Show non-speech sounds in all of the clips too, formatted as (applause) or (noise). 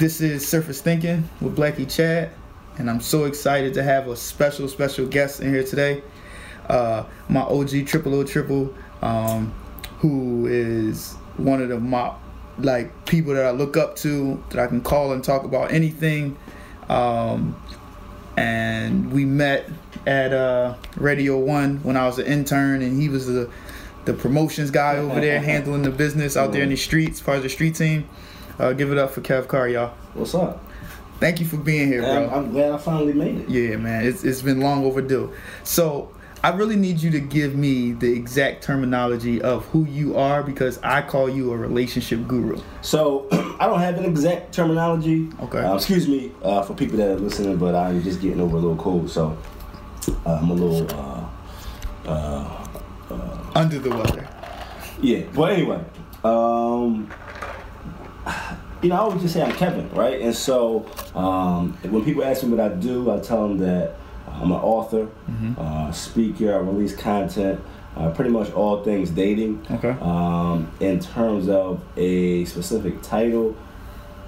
This is Surface Thinking with Blackie Chad, and I'm so excited to have a special, special guest in here today. Uh, my OG Triple O Triple, um, who is one of the my like people that I look up to, that I can call and talk about anything. Um, and we met at uh, Radio One when I was an intern, and he was the the promotions guy over there (laughs) handling the business out there in the streets, part of the street team. Uh, give it up for Kev Carr, y'all. What's up? Thank you for being here, bro. I'm, I'm glad I finally made it. Yeah, man, it's it's been long overdue. So I really need you to give me the exact terminology of who you are because I call you a relationship guru. So (clears throat) I don't have an exact terminology. Okay. Uh, excuse me uh, for people that are listening, but I'm just getting over a little cold, so uh, I'm a little. Uh, uh, Under the weather. yeah. But anyway, um, you know, I always just say I'm Kevin, right? And so um, when people ask me what I do, I tell them that I'm an author, uh, speaker, I release content, uh, pretty much all things dating. Okay. Um, in terms of a specific title,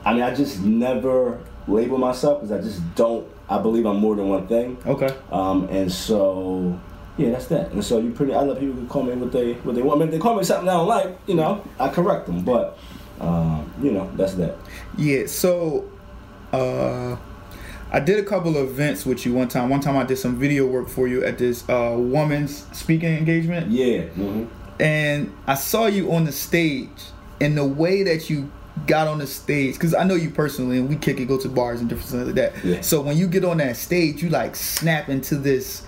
I mean, I just never label myself because I just don't. I believe I'm more than one thing. Okay. Um, and so, yeah, that's that. And so you pretty. I let people can call me what they what they want. I mean, if they call me something I don't like, you know, I correct them. But, um, you know, that's that. Yeah, so uh I did a couple of events with you one time. One time I did some video work for you at this uh woman's speaking engagement. Yeah. hmm and I saw you on the stage and the way that you got on the stage because I know you personally and we kick it, go to bars and different stuff like that. Yeah. So when you get on that stage, you like snap into this.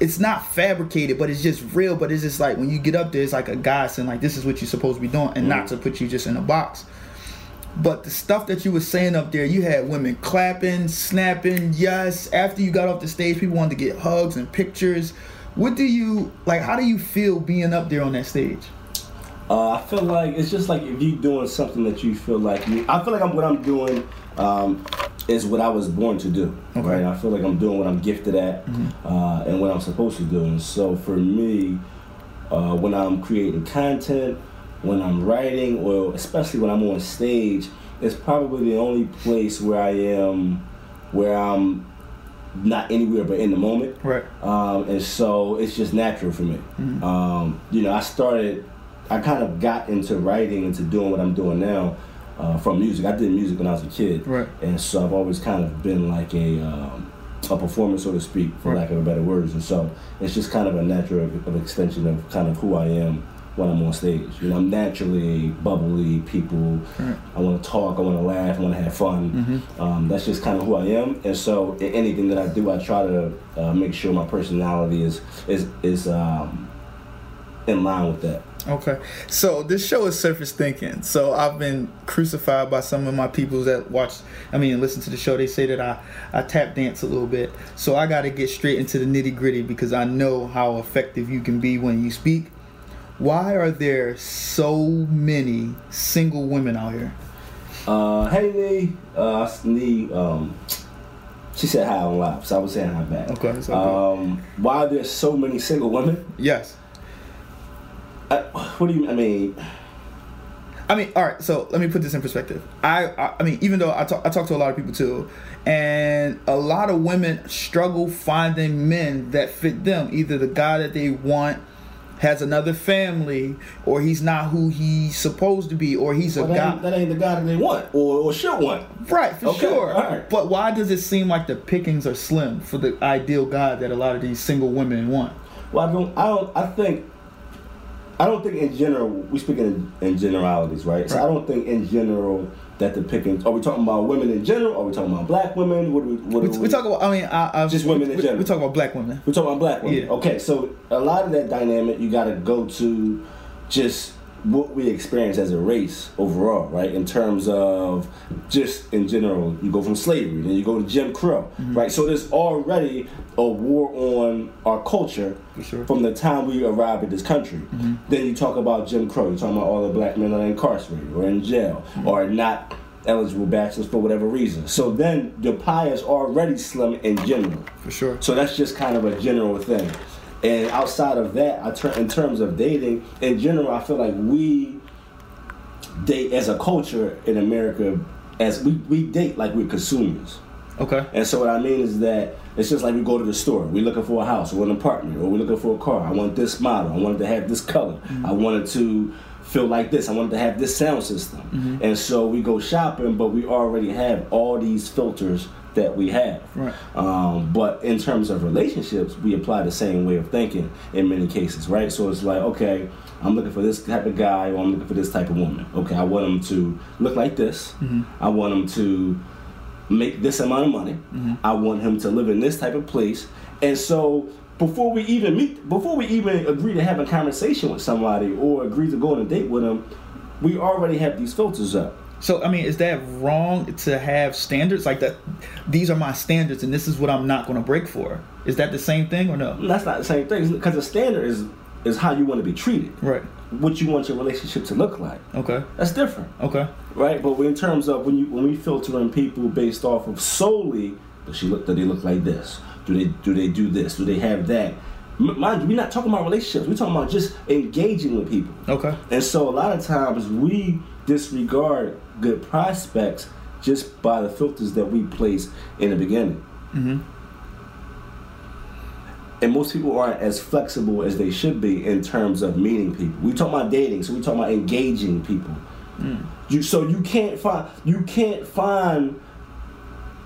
It's not fabricated, but it's just real. But it's just like when you get up there, it's like a guy saying like, "This is what you're supposed to be doing," and not to put you just in a box. But the stuff that you were saying up there, you had women clapping, snapping, yes. After you got off the stage, people wanted to get hugs and pictures. What do you like? How do you feel being up there on that stage? Uh, I feel like it's just like if you're doing something that you feel like you. I feel like I'm what I'm doing um, is what I was born to do. Okay. Right. I feel like I'm doing what I'm gifted at uh, and what I'm supposed to do. And so for me, uh, when I'm creating content, when I'm writing, or especially when I'm on stage, it's probably the only place where I am, where I'm not anywhere but in the moment. Right. Um, and so it's just natural for me. Um, you know, I started, I kind of got into writing, into doing what I'm doing now uh, from music. I did music when I was a kid. Right. And so I've always kind of been like a, um, a performer, so to speak, for Right. lack of a better words. And so it's just kind of a natural of extension of kind of who I am when I'm on stage. You know, I'm naturally bubbly, people. Right. I want to talk, I want to laugh, I want to have fun. Um, that's just kind of who I am. And so anything that I do, I try to uh, make sure my personality is is is um, in line with that. Okay. So this show is surface thinking. So I've been crucified by some of my people that watch I mean listen to the show. They say that I, I tap dance a little bit. So I gotta get straight into the nitty gritty because I know how effective you can be when you speak. Why are there so many single women out here? Uh, hey, Nee. Uh, Nee. Um, she said hi on live, so I was saying hi back. Okay, okay. Um, why are there so many single women? Yes. I, what do you? I mean, I mean, all right. So let me put this in perspective. I, I, I mean, even though I talk, I talk to a lot of people too, and a lot of women struggle finding men that fit them. Either the guy that they want has another family, or he's not who he's supposed to be, or he's a well, that, guy. ain't, that ain't the guy that they want or, or should want. Right, for Okay, sure. all right. But why does it seem like the pickings are slim for the ideal guy that a lot of these single women want? Well, I don't. I don't. I think. I don't think in general we speaking in, in generalities, right? So I don't think in general that the pickings. Are we talking about women in general? Are we talking about black women? What do we? What We, do we talk about. I mean, I, I, Just women in we, general. We talk about black women. We're talking about black women. Yeah. Okay, so a lot of that dynamic you got to go to just what we experience as a race overall, right? In terms of just in general, you go from slavery, then you go to Jim Crow, Mm-hmm. right? So there's already a war on our culture sure. Mm-hmm. from the time we arrived at this country. Then you talk about Jim Crow, you're talking about all the black men that are incarcerated or in jail Mm-hmm. or not eligible bachelors for whatever reason. So then the pie is already slim in general. For sure. So that's just kind of a general thing. And outside of that, I turn in terms of dating in general, I feel like we date as a culture in America as we, we date like we're consumers. Okay. And so what I mean is that it's just like we go to the store. We're looking for a house or an apartment or we're looking for a car. I want this model. I wanted to have this color. Mm-hmm. I wanted to feel like this. I wanted to have this sound system. Mm-hmm. And so we go shopping, but we already have all these filters that we have. Right. Um, but in terms of relationships, we apply the same way of thinking in many cases, right? So it's like, okay, I'm looking for this type of guy or I'm looking for this type of woman. Okay, I want them to look like this. I want them to make this amount of money. I want him to live in this type of place. And so before we even meet, before we even agree to have a conversation with somebody or agree to go on a date with them, we already have these filters up. So I mean, is that wrong to have standards like that? These are my standards, and this is what I'm not going to break for. Is that the same thing or no? That's not the same thing because the standard is is how you want to be treated, Right. what you want your relationship to look like. Okay. That's different, Okay. right? But in terms of when you when we filter in people based off of solely does she look do they look like this? Do they do they do this? Do they have that? Mind you, we're not talking about relationships. We're talking about just engaging with people. Okay. And so a lot of times we disregard good prospects just by the filters that we place in the beginning. Mm-hmm. And most people aren't as flexible as they should be in terms of meeting people. We talk about dating, so we talk about engaging people. You so you can't find you can't find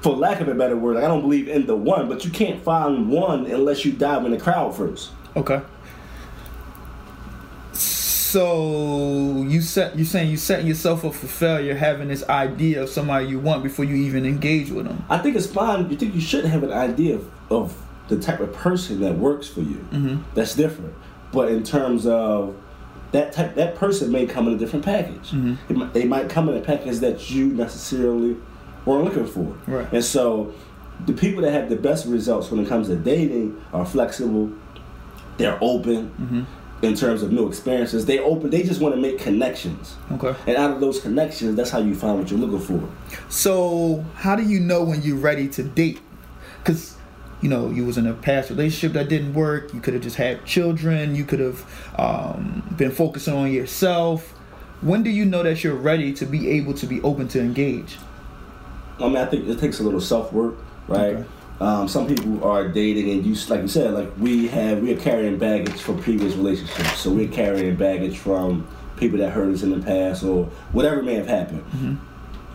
for lack of a better word, like I don't believe in the one, but you can't find one unless you dive in the crowd first. Okay. So you set you saying you setting yourself up for failure, having this idea of somebody you want before you even engage with them. I think it's fine. You think you should have an idea of, of the type of person that works for you. Mm-hmm. That's different. But in terms of that type, that person may come in a different package. Mhm. It might- they might come in a package that you necessarily weren't looking for. Right. And so, the people that have the best results when it comes to dating are flexible. They're open Mm-hmm. In terms of new experiences. They open. They just want to make connections. Okay. And out of those connections, that's how you find what you're looking for. So how do you know when you're ready to date? Because you know you was in a past relationship that didn't work. You could have just had children. You could have um, been focusing on yourself. When do you know that you're ready to be able to be open to engage? I mean, I think it takes a little self work, right? Okay. Um, some people are dating, and you, like you said, like we have, we are carrying baggage from previous relationships. So we're carrying baggage from people that hurt us in the past, or whatever may have happened.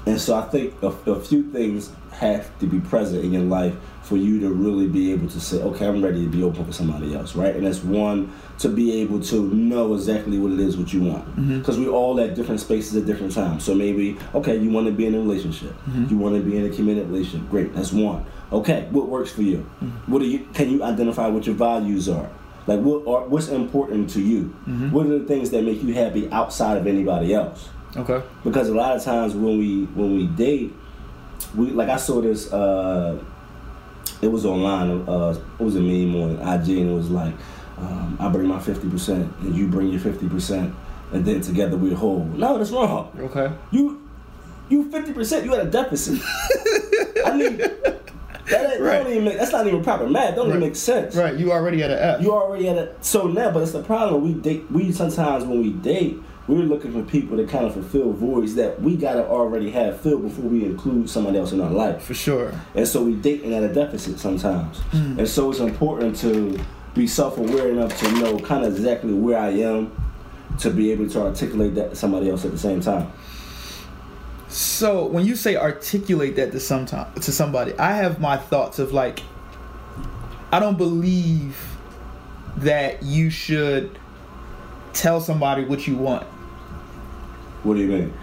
And so I think a, a few things have to be present in your life for you to really be able to say, okay, I'm ready to be open for somebody else, right? And that's one to be able to know exactly what it is what you want, because we all at different spaces at different times. So maybe, okay, you want to be in a relationship, you want to be in a committed relationship. Great, that's one. Okay, what works for you? What do you? Can you identify what your values are? Like what are, what's important to you? What are the things that make you happy outside of anybody else? Okay. because a lot of times when we when we date, we like I saw this. Uh, it was online. Uh, it was a meme on IG, and it was like, um, I bring my fifty percent, and you bring your fifty percent, and then together we're whole. No, that's wrong. Okay. You you fifty percent. You had a deficit. (laughs) I mean, that, that Right. don't even make, that's not even proper math. Don't even make sense. Right. You already at an F. You already at a so now, but it's the problem. We date. We sometimes when we date, we're looking for people to kind of fulfill voids that we gotta already have filled before we include somebody else in our life. For sure. And so we date dating at a deficit sometimes. Mm. And so it's important to be self-aware enough to know kind of exactly where I am to be able to articulate that to somebody else at the same time. So when you say articulate that to sometime to somebody, I have my thoughts of like I don't believe that you should tell somebody what you want. What do you mean?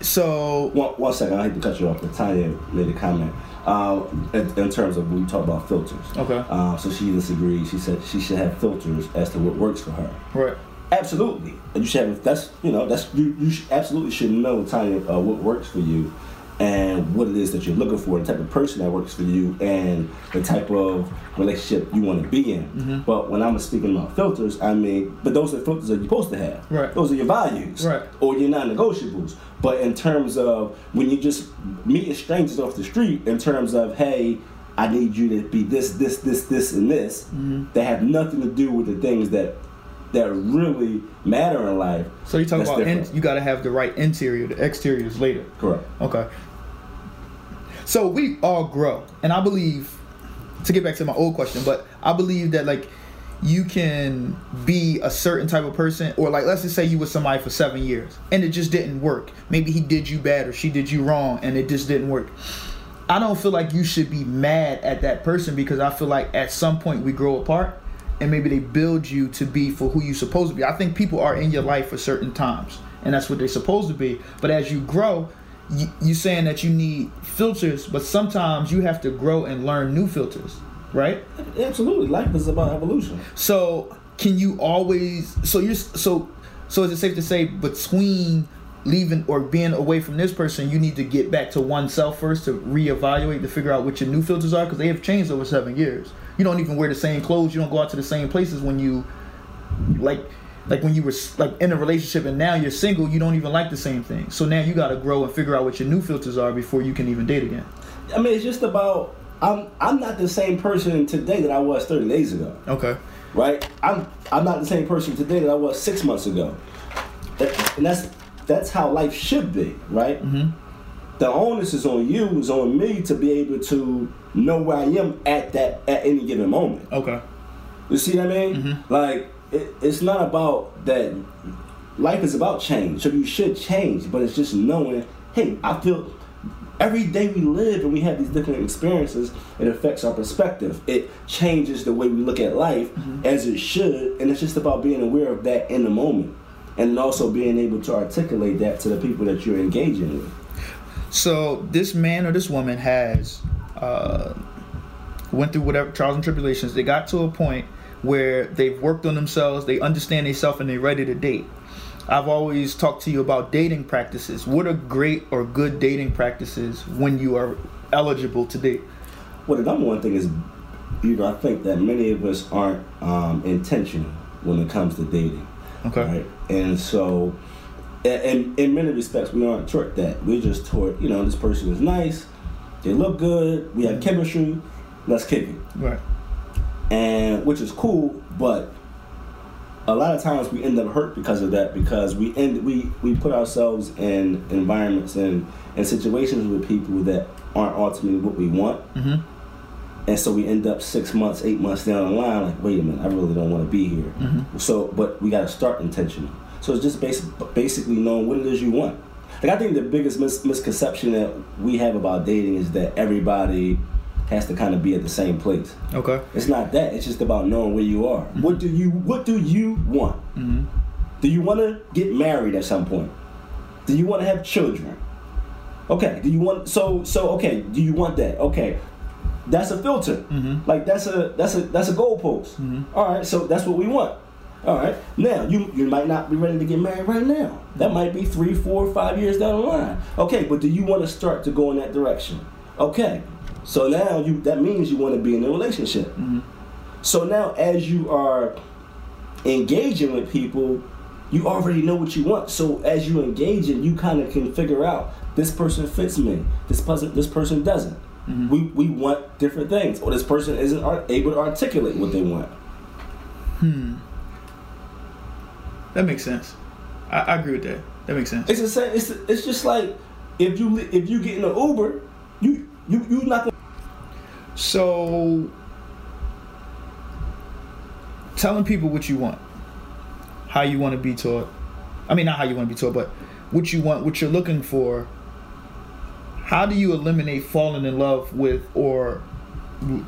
So One, one second, I hate to cut you off, but Tanya made a comment. Uh, in, in terms of when we talk about filters. okay, Uh, so she disagreed. She said she should have filters as to what works for her. right, Absolutely, and you should have. That's you know that's you. You should, absolutely should know, Tanya, uh, what works for you, and what it is that you're looking for, the type of person that works for you, and the type of relationship you want to be in. Mm-hmm. But when I'm speaking about filters, I mean, but those are filters that you're supposed to have. Right. Those are your values. Right. Or your non-negotiables. But in terms of when you just meeting strangers off the street, in terms of hey. I need you to be this, this, this, this, and this. Mm-hmm. That have nothing to do with the things that that really matter in life. So you talk That's about in, you got to have the right interior. The exterior is later. Correct. Okay. So we all grow, and I believe to get back to my old question, but I believe that like you can be a certain type of person, or like let's just say you were somebody for seven years and it just didn't work. Maybe he did you bad or she did you wrong, and it just didn't work. I don't feel like you should be mad at that person because I feel like at some point we grow apart and maybe they build you to be for who you're supposed to be. I think people are in your life for certain times and that's what they're supposed to be. But as you grow, you, you saying that you need filters, but sometimes you have to grow and learn new filters, right? Absolutely, life is about evolution. So can you always? So you're so so is it safe to say between leaving or being away from this person, you need to get back to oneself first to reevaluate to figure out what your new filters are because they have changed over seven years. You don't even wear the same clothes. You don't go out to the same places when you like like when you were like in a relationship and now you're single, you don't even like the same thing. So now you got to grow and figure out what your new filters are before you can even date again. I mean, it's just about I'm I'm not the same person today that I was 30 days ago. Okay. Right? I'm I'm not the same person today that I was six months ago. And that's that's how life should be, right? Mm-hmm. The onus is on you, is on me to be able to know where I am at that at any given moment. Okay. You see what I mean? Mm-hmm. Like it, it's not about that. Life is about change, so you should change. But it's just knowing, hey, I feel every day we live and we have these different experiences, it affects our perspective. It changes the way we look at life Mm-hmm. as it should, and it's just about being aware of that in the moment, and also being able to articulate that to the people that you're engaging with. So this man or this woman has uh, went through whatever trials and tribulations. They got to a point where they've worked on themselves, they understand themselves, and they're ready to date. I've always talked to you about dating practices. What are great or good dating practices when you are eligible to date? Well, the number one thing is, you know, I think that many of us aren't um, intentional when it comes to dating. Okay. Right. And so, and in many respects, we aren't taught that. We're just taught, you know, this person is nice, they look good, we have chemistry, let's kick it. Right. And which is cool, but a lot of times we end up hurt because of that because we end we we put ourselves in environments and and situations with people that aren't ultimately what we want. Mm-hmm. And so we end up six months, eight months down the line, like, wait a minute, I really don't want to be here. Mhm. So, but we got to start intentional. So it's just basic, basically knowing what it is you want. Like I think the biggest mis- misconception that we have about dating is that everybody has to kind of be at the same place. Okay. It's not that. It's just about knowing where you are. What do you What do you want? Mm-hmm. Do you want to get married at some point? Do you want to have children? Okay. Do you want so so okay? Do you want that? Okay. That's a filter. Mhm. Like that's a that's a that's a goalpost. Mhm. All right. So that's what we want. All right. Now you you might not be ready to get married right now. That might be three, four, five years down the line. Okay. But do you want to start to go in that direction? Okay. So now you that means you want to be in a relationship. Mhm. So now, as you are engaging with people, you already know what you want. So as you engage in, you kind of can figure out this person fits me, this person this person doesn't. Mhm. We we want different things, or this person isn't ar- able to articulate what they want. Hmm. That makes sense. I, I agree with that. That makes sense. It's the same. It's it's just like if you if you get in an Uber, you you you not gonna. So, telling people what you want, how you want to be taught. I mean, not how you want to be taught, but what you want, what you're looking for. How do you eliminate falling in love with or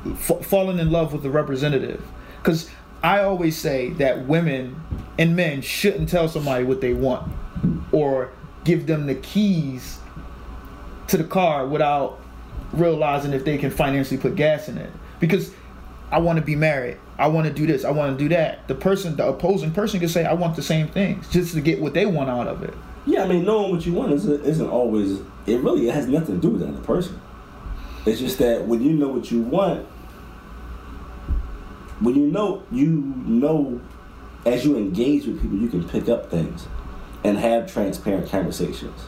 f- falling in love with the representative? Because I always say that women and men shouldn't tell somebody what they want or give them the keys to the car without realizing if they can financially put gas in it. Because I want to be married. I want to do this. I want to do that. The person, the opposing person, can say, "I want the same things," just to get what they want out of it. Yeah, I mean, knowing what you want isn't, always. It really has nothing to do with the other person. It's just that when you know what you want, when you know you know, as you engage with people, you can pick up things and have transparent conversations.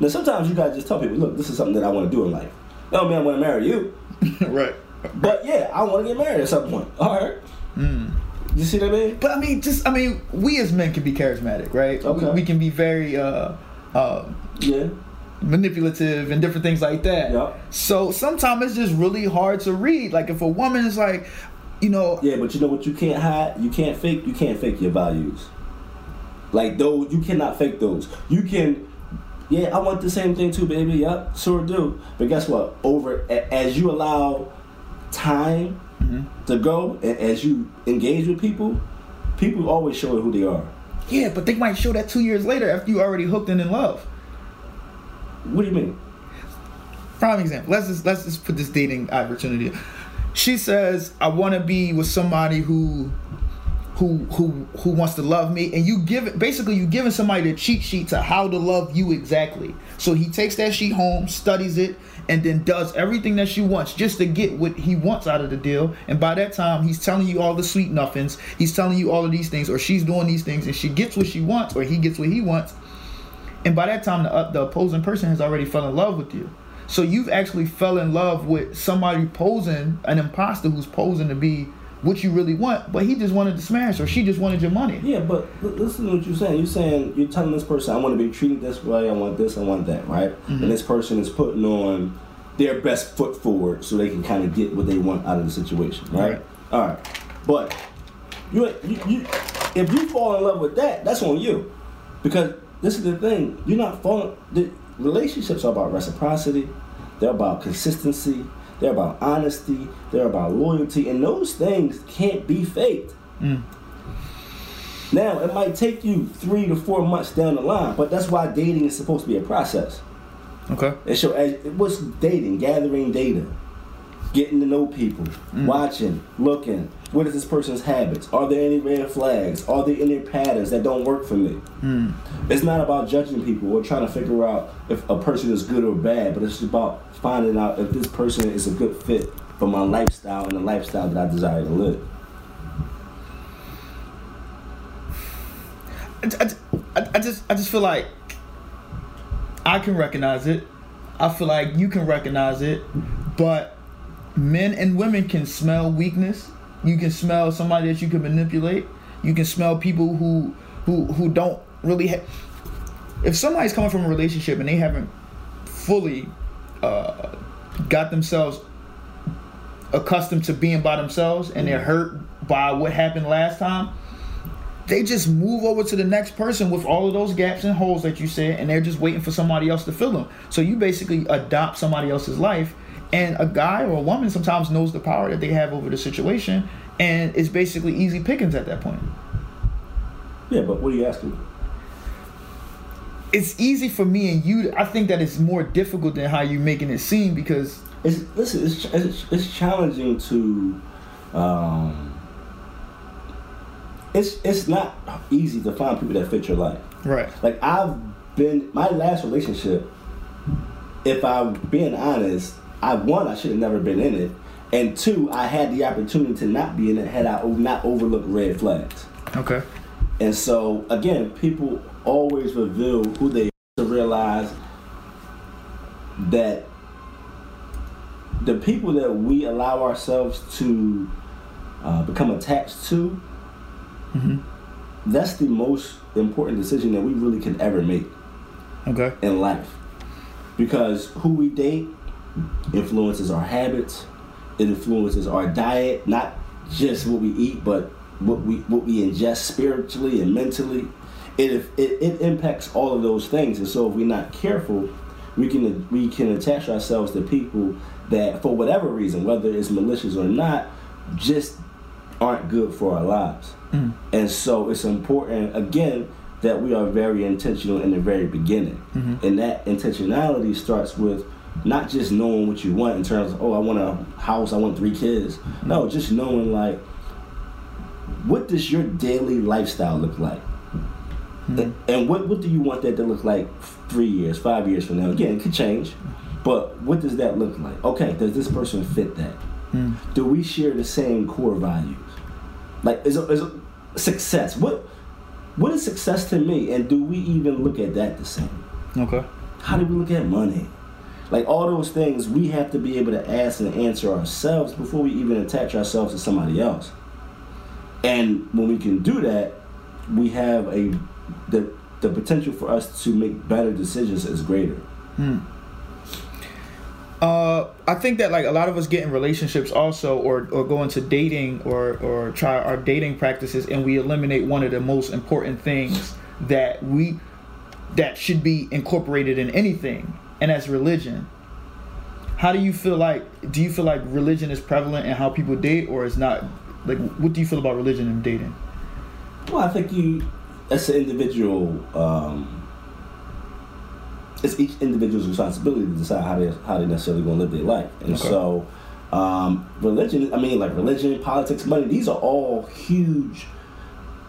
Now, sometimes you gotta just tell people, "Look, this is something that I want to do in life." No, man, I want to marry you, (laughs) right. but yeah, I want to get married at some point. All right, Mm. you see what I mean? But I mean, just I mean, we as men can be charismatic, right? Okay. We, we can be very, uh, uh, Yeah. manipulative and different things like that. Yep. So sometimes it's just really hard to read. Like if a woman is like, you know, Yeah, but you know what you can't hide? You can't fake you can't fake your values. Like those you cannot fake those. You can yeah, I want the same thing too, baby. Yep, sure do. But guess what? Over as you allow time mm-hmm. to go and as you engage with people, people always show it who they are. yeah, but they might show that two years later after you already hooked and in love. What do you mean? prime example. Let's just let's just put this dating opportunity. She says, "I want to be with somebody who, who, who, who wants to love me," and you give it. Basically, you giving somebody the cheat sheet to how to love you exactly. So he takes that sheet home, studies it, and then does everything that she wants just to get what he wants out of the deal. And by that time, he's telling you all the sweet nothings. He's telling you all of these things, or she's doing these things, and she gets what she wants, or he gets what he wants. And by that time, the, uh, the opposing person has already fell in love with you. So you've actually fell in love with somebody posing, an imposter who's posing to be what you really want, but he just wanted to smash or she just wanted your money. Yeah, but listen to what you're saying. You're saying you're telling this person, I want to be treated this way. I want this. I want that. Right? Mm-hmm. And this person is putting on their best foot forward so they can kind of get what they want out of the situation. Right? Right. All right. But you, you, you, if you fall in love with that, that's on you, because this is the thing. You're not falling. The relationships are about reciprocity. They're about consistency. They're about honesty. They're about loyalty, and those things can't be faked. Mm. Now, it might take you three to four months down the line, but that's why dating is supposed to be a process. Okay. And so, as, what's dating? Gathering data, getting to know people, mm. watching, looking. What is this person's habits? Are there any red flags? Are there any patterns that don't work for me? Mm. It's not about judging people or trying to figure out if a person is good or bad, but it's about finding out if this person is a good fit for my lifestyle and the lifestyle that I desire to live. I, I, I just I just feel like I can recognize it. I feel like you can recognize it, but men and women can smell weakness. You can smell somebody that you can manipulate. You can smell people who who who don't really have. If somebody's coming from a relationship and they haven't fully uh, got themselves accustomed to being by themselves and they're hurt by what happened last time, they just move over to the next person with all of those gaps and holes that you said, and they're just waiting for somebody else to fill them. So you basically adopt somebody else's life, and a guy or a woman sometimes knows the power that they have over the situation, and it's basically easy pickings at that point. Yeah, but what are you asking? It's easy for me and you. I think that it's more difficult than how you're making it seem because It's listen. It's it's, it's challenging to. Um, it's it's not easy to find people that fit your life. right, Like I've been my last relationship. If I'm being honest, I one I should have never been in it, and two I had the opportunity to not be in it had I not overlooked red flags. okay, And so again, people always reveal who they to realize that the people that we allow ourselves to uh, become attached to, that's the most important decision that we really can ever make okay, in life. Because who we date influences our habits, it influences our diet, not just what we eat, but what we what we ingest spiritually and mentally. It it, it impacts all of those things, and so if we're not careful, we can we can attach ourselves to people that, for whatever reason, whether it's malicious or not, just aren't good for our lives. Mm-hmm. And so it's important again that we are very intentional in the very beginning. Mm-hmm. And that intentionality starts with not just knowing what you want in terms of, oh, I want a house, I want three kids. No, mm-hmm. just knowing like what does your daily lifestyle look like? Mm-hmm. And- And what, what do you want that to look like three years, five years from now? Again, it could change, but what does that look like? Okay, does this person fit that? Mm. Do we share the same core values? Like, is, is success? What what is success to me? And do we even look at that the same? okay, How do we look at money? Like all those things, we have to be able to ask and answer ourselves before we even attach ourselves to somebody else. And when we can do that, we have a the the potential for us to make better decisions is greater. Uh, I think that like a lot of us get in relationships also, or or go into dating, or or try our dating practices, and we eliminate one of the most important things that we that should be incorporated in anything, and as religion. How do you feel like? Do you feel like religion is prevalent in how people date, or is not? Like, what do you feel about religion and dating? Well, I think you, as an individual, um, it's each individual's responsibility to decide how they how they necessarily going to live their life. And Okay. so, um, religion. I mean, like religion, politics, money. These are all huge,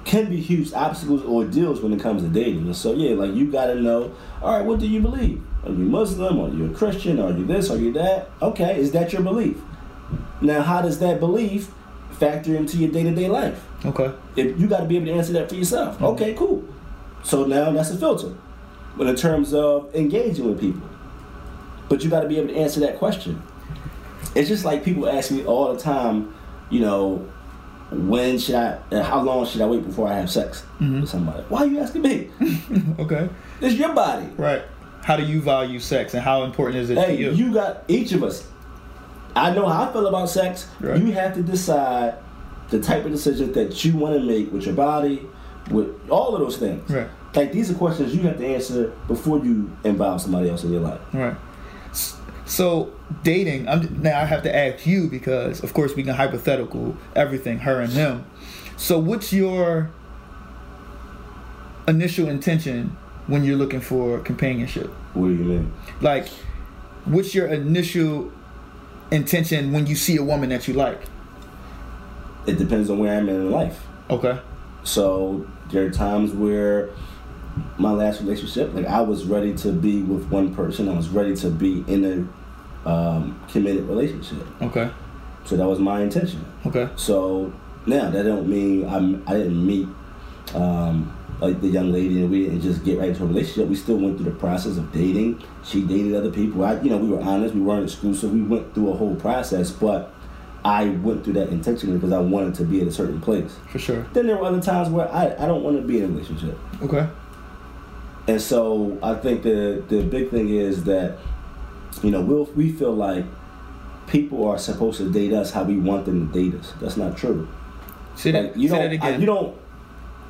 can be huge obstacles or deals when it comes to dating. And so, yeah, like you got to know. All right, what do you believe? Are you Muslim? Are you a Christian? Are you this? Are you that? Okay, is that your belief? Now, how does that belief factor into your day to day life? Okay. if you got to be able to answer that for yourself. Mm-hmm. Okay, cool. So now that's a filter. But in terms of engaging with people, but you got to be able to answer that question. It's just like people ask me all the time, you know, when should I, how long should I wait before I have sex with somebody? Why are you asking me? (laughs) Okay. It's your body. Right. How do you value sex, and how important is it Hey, to you? you got each of us. I know how I feel about sex. Right. You have to decide the type of decision that you want to make with your body, with all of those things. Right. Like these are questions you have to answer before you involve somebody else in your life. Right. So dating. I'm now. I have to ask you because, of course, we can hypothetical everything, her and him. So, what's your initial intention when you're looking for companionship? What do you mean? Like, what's your initial intention when you see a woman that you like? It depends on where I'm in life. Okay. So there are times where my last relationship, like I was ready to be with one person. I was ready to be in a um, committed relationship. Okay. So that was my intention. Okay. So now that don't mean I'm I didn't meet um, like the young lady and we didn't just get right into a relationship. We still went through the process of dating. She dated other people. I you know we were honest. We weren't exclusive. We went through a whole process, but I went through that intentionally because I wanted to be at a certain place. For sure. Then there were other times where I, I don't want to be in a relationship. Okay. And so I think the the big thing is that you know we'll, we feel like people are supposed to date us how we want them to date us. That's not true. See that. Like, you say don't. that I, again. you don't.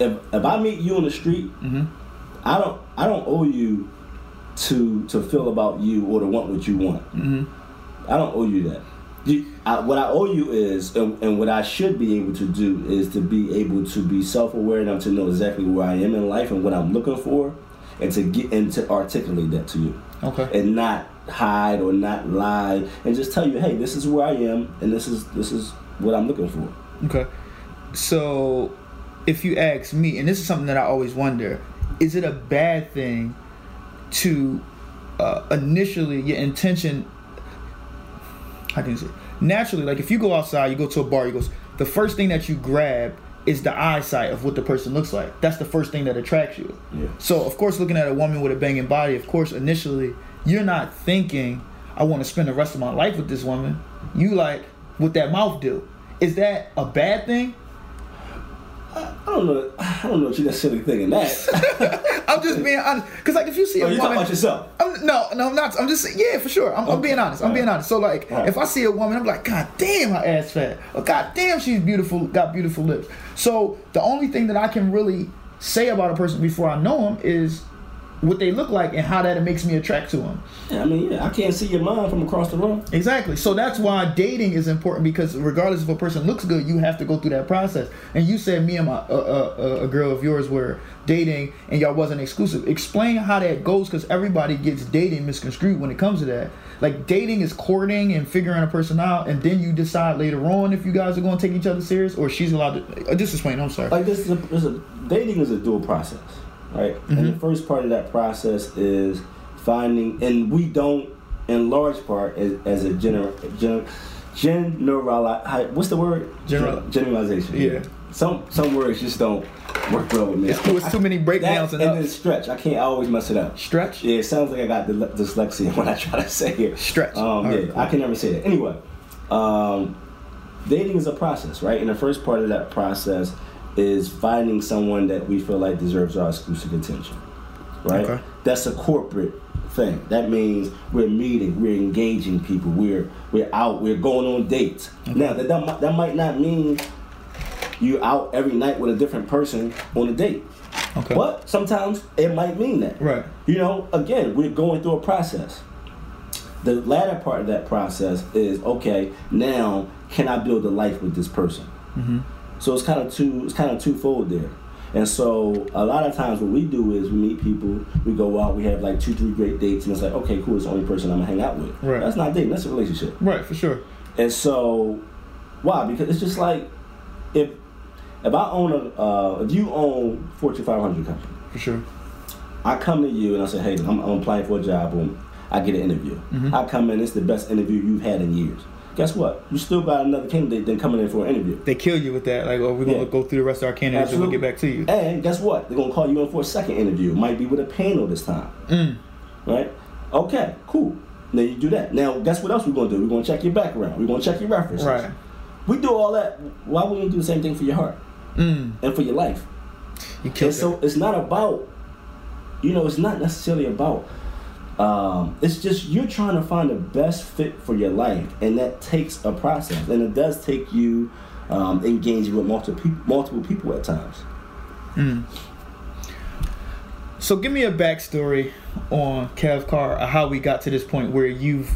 If, if I meet you on the street, Mhm. I don't. I don't owe you to to feel about you or to want what you want. Mhm. I don't owe you that. You, I, what I owe you is, and, and what I should be able to do is to be able to be self aware enough to know exactly where I am in life and what I'm looking for, and to get and to articulate that to you Okay. and not hide or not lie and just tell you, hey, this is where I am and this is this is what I'm looking for. Okay. So, if you ask me, and this is something that I always wonder, is it a bad thing to uh, initially your intention? How can you say? Naturally, like if you go outside, you go to a bar, you go. The first thing that you grab is the eyesight of what the person looks like. That's the first thing that attracts you. Yeah. So of course, looking at a woman with a banging body, of course, initially you're not thinking, "I want to spend the rest of my life with this woman." You like what that mouth do. Is that a bad thing? I don't know. I don't know what you're necessarily thinking that. (laughs) I'm just being honest, because like if you see oh, a oh, you talking woman, about yourself? I'm, no, no, I'm not. I'm just saying, yeah, for sure. I'm, I'm being honest. I'm being honest. So like, Right. if I see a woman, I'm like, God damn, her ass fat, or God damn, she's beautiful, got beautiful lips. So the only thing that I can really say about a person before I know them is what they look like and how that makes me attract to them. Yeah, I mean, yeah, I can't see your mind from across the room. Exactly. So that's why dating is important because regardless if a person looks good, you have to go through that process. And you said me and my uh, uh, a girl of yours were dating and y'all wasn't exclusive. Explain how that goes because everybody gets dating misconstrued when it comes to that. Like dating is courting and figuring a person out, and then you decide later on if you guys are going to take each other serious or she's allowed to. Uh, just explain. I'm sorry. Like this is a, this is a dating is a dual process, right? And the first part of that process is finding, and we don't, in large part, as, as a general, general, general, what's the word? General- generalization. Yeah. Some some words just don't work well with me. It's too- it's too many breakdowns That, and and then stretch. I can't always mess it up. Stretch. Yeah, it sounds like I got dyslexia (laughs) when I try to say it. Stretch. Um, yeah, right. I can never say that. Anyway, um, dating is a process, right? And the first part of that process is finding someone that we feel like deserves our exclusive attention, right? Okay. That's a corporate thing. That means we're meeting, we're engaging people, we're we're out, we're going on dates. Now that, that that might not mean you out every night with a different person on a date. Okay. But sometimes it might mean that. Right. You know, again, we're going through a process. The latter part of that process is okay. Now, can I build a life with this person? Mm-hmm. So it's kind of two. It's kind of twofold there. And so a lot of times what we do is we meet people, we go out, we have like two, three great dates, and it's like, okay, cool, it's the only person I'm gonna hang out with. Right. That's not dating, that's a relationship. Right, for sure. And so, why? Because it's just like if if I own a uh, if you own Fortune 500 company, For sure. I come to you and I say, hey, I'm, I'm applying for a job, boom, I get an interview. Mhm. I come in, it's the best interview you've had in years. Guess what? You still got another candidate then coming in for an interview. They kill you with that. Like, oh, we're gonna Yeah. go through the rest of our candidates and we'll Absolutely. get back to you. And guess what? They're gonna call you in for a second interview. Might be with a panel this time. Mm. Right? Okay, cool. Now you do that. Now guess what else we're gonna do? We're gonna check your background. We're gonna check your references. Right. We do all that. Why wouldn't we do the same thing for your heart Mm. and for your life? You killed And so it's not about, you know, it's not necessarily about. Um, it's just you're trying to find the best fit for your life, and that takes a process, and it does take you um, engaging with multiple people, multiple people at times. Mm. So give me a backstory on Kev Carr, how we got to this point where you've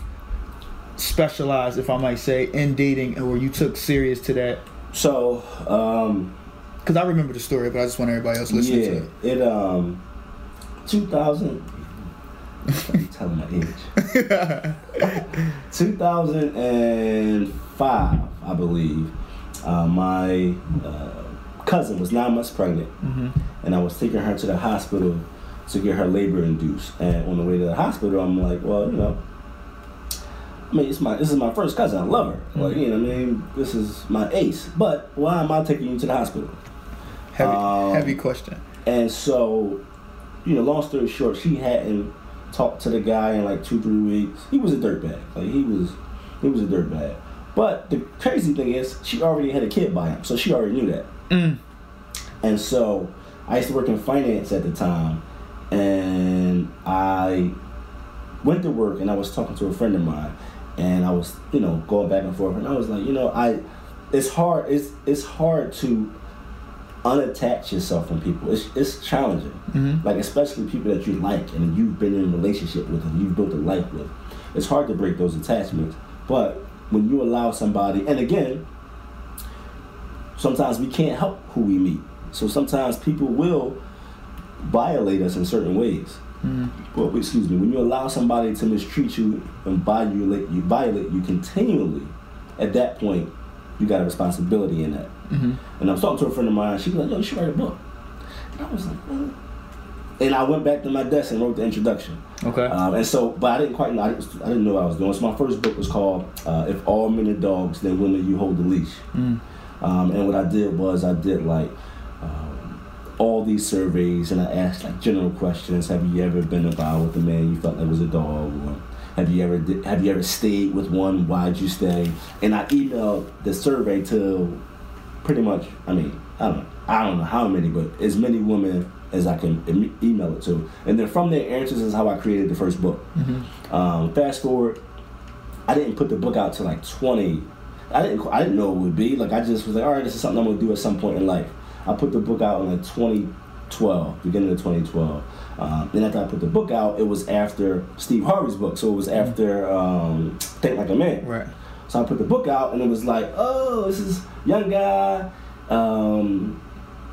specialized, if I might say, in dating, and where you took serious to that. So, um, Because I remember the story, but I just want everybody else listening yeah, to it. it um, 2000. (laughs) I'm telling my age. 2005, I believe. Uh, my uh, cousin was nine months pregnant, hmm and I was taking her to the hospital to get her labor induced. And on the way to the hospital, I'm like, well, you know, I mean, it's my this is my first cousin. I love her. Like, you know, I mean, this is my ace. But why am I taking you to the hospital? Heavy, Um, heavy question. And so, you know, long story short, she hadn't talked to the guy in like two, three weeks. He was a dirtbag. Like he was, he was a dirtbag. But the crazy thing is, she already had a kid by him, so she already knew that. Mm. And so, I used to work in finance at the time, and I went to work, and I was talking to a friend of mine, and I was, you know, going back and forth, and I was like, you know, I, it's hard, it's it's hard to unattach yourself from people. It's it's challenging. hmm Like especially people that you like and you've been in a relationship with and you've built a life with. It's hard to break those attachments. But when you allow somebody and again, sometimes we can't help who we meet. So sometimes people will violate us in certain ways. hmm Well, excuse me, when you allow somebody to mistreat you and violate you violate you continually, at that point you got a responsibility in that. hmm And I was talking to a friend of mine. She was like, "Yo, you should write a book." And I was like, "What?" And I went back to my desk and wrote the introduction. Okay. Um, and so, but I didn't quite know. I didn't, I didn't know what I was doing. So my first book was called uh, "If All Men Are Dogs, Then Women You Hold the Leash." mm. Um, and what I did was I did like um, all these surveys, and I asked like general questions. Have you ever been about with a man you felt like was a dog? Or have you ever did, have you ever stayed with one? Why'd you stay? And I emailed the survey to pretty much. I mean, I don't know. I don't know how many, but as many women as I can em- email it to. And then from their answers is how I created the first book. hmm Um, fast forward, I didn't put the book out to like 20. I didn't. I didn't know it would be like. I just was like, all right, this is something I'm gonna do at some point in life. I put the book out in like 2012, beginning of 2012. Um, then after I put the book out, it was after Steve Harvey's book, so it was after um, Think Like a Man. Right. So I put the book out, and it was like, oh, this is young guy, um,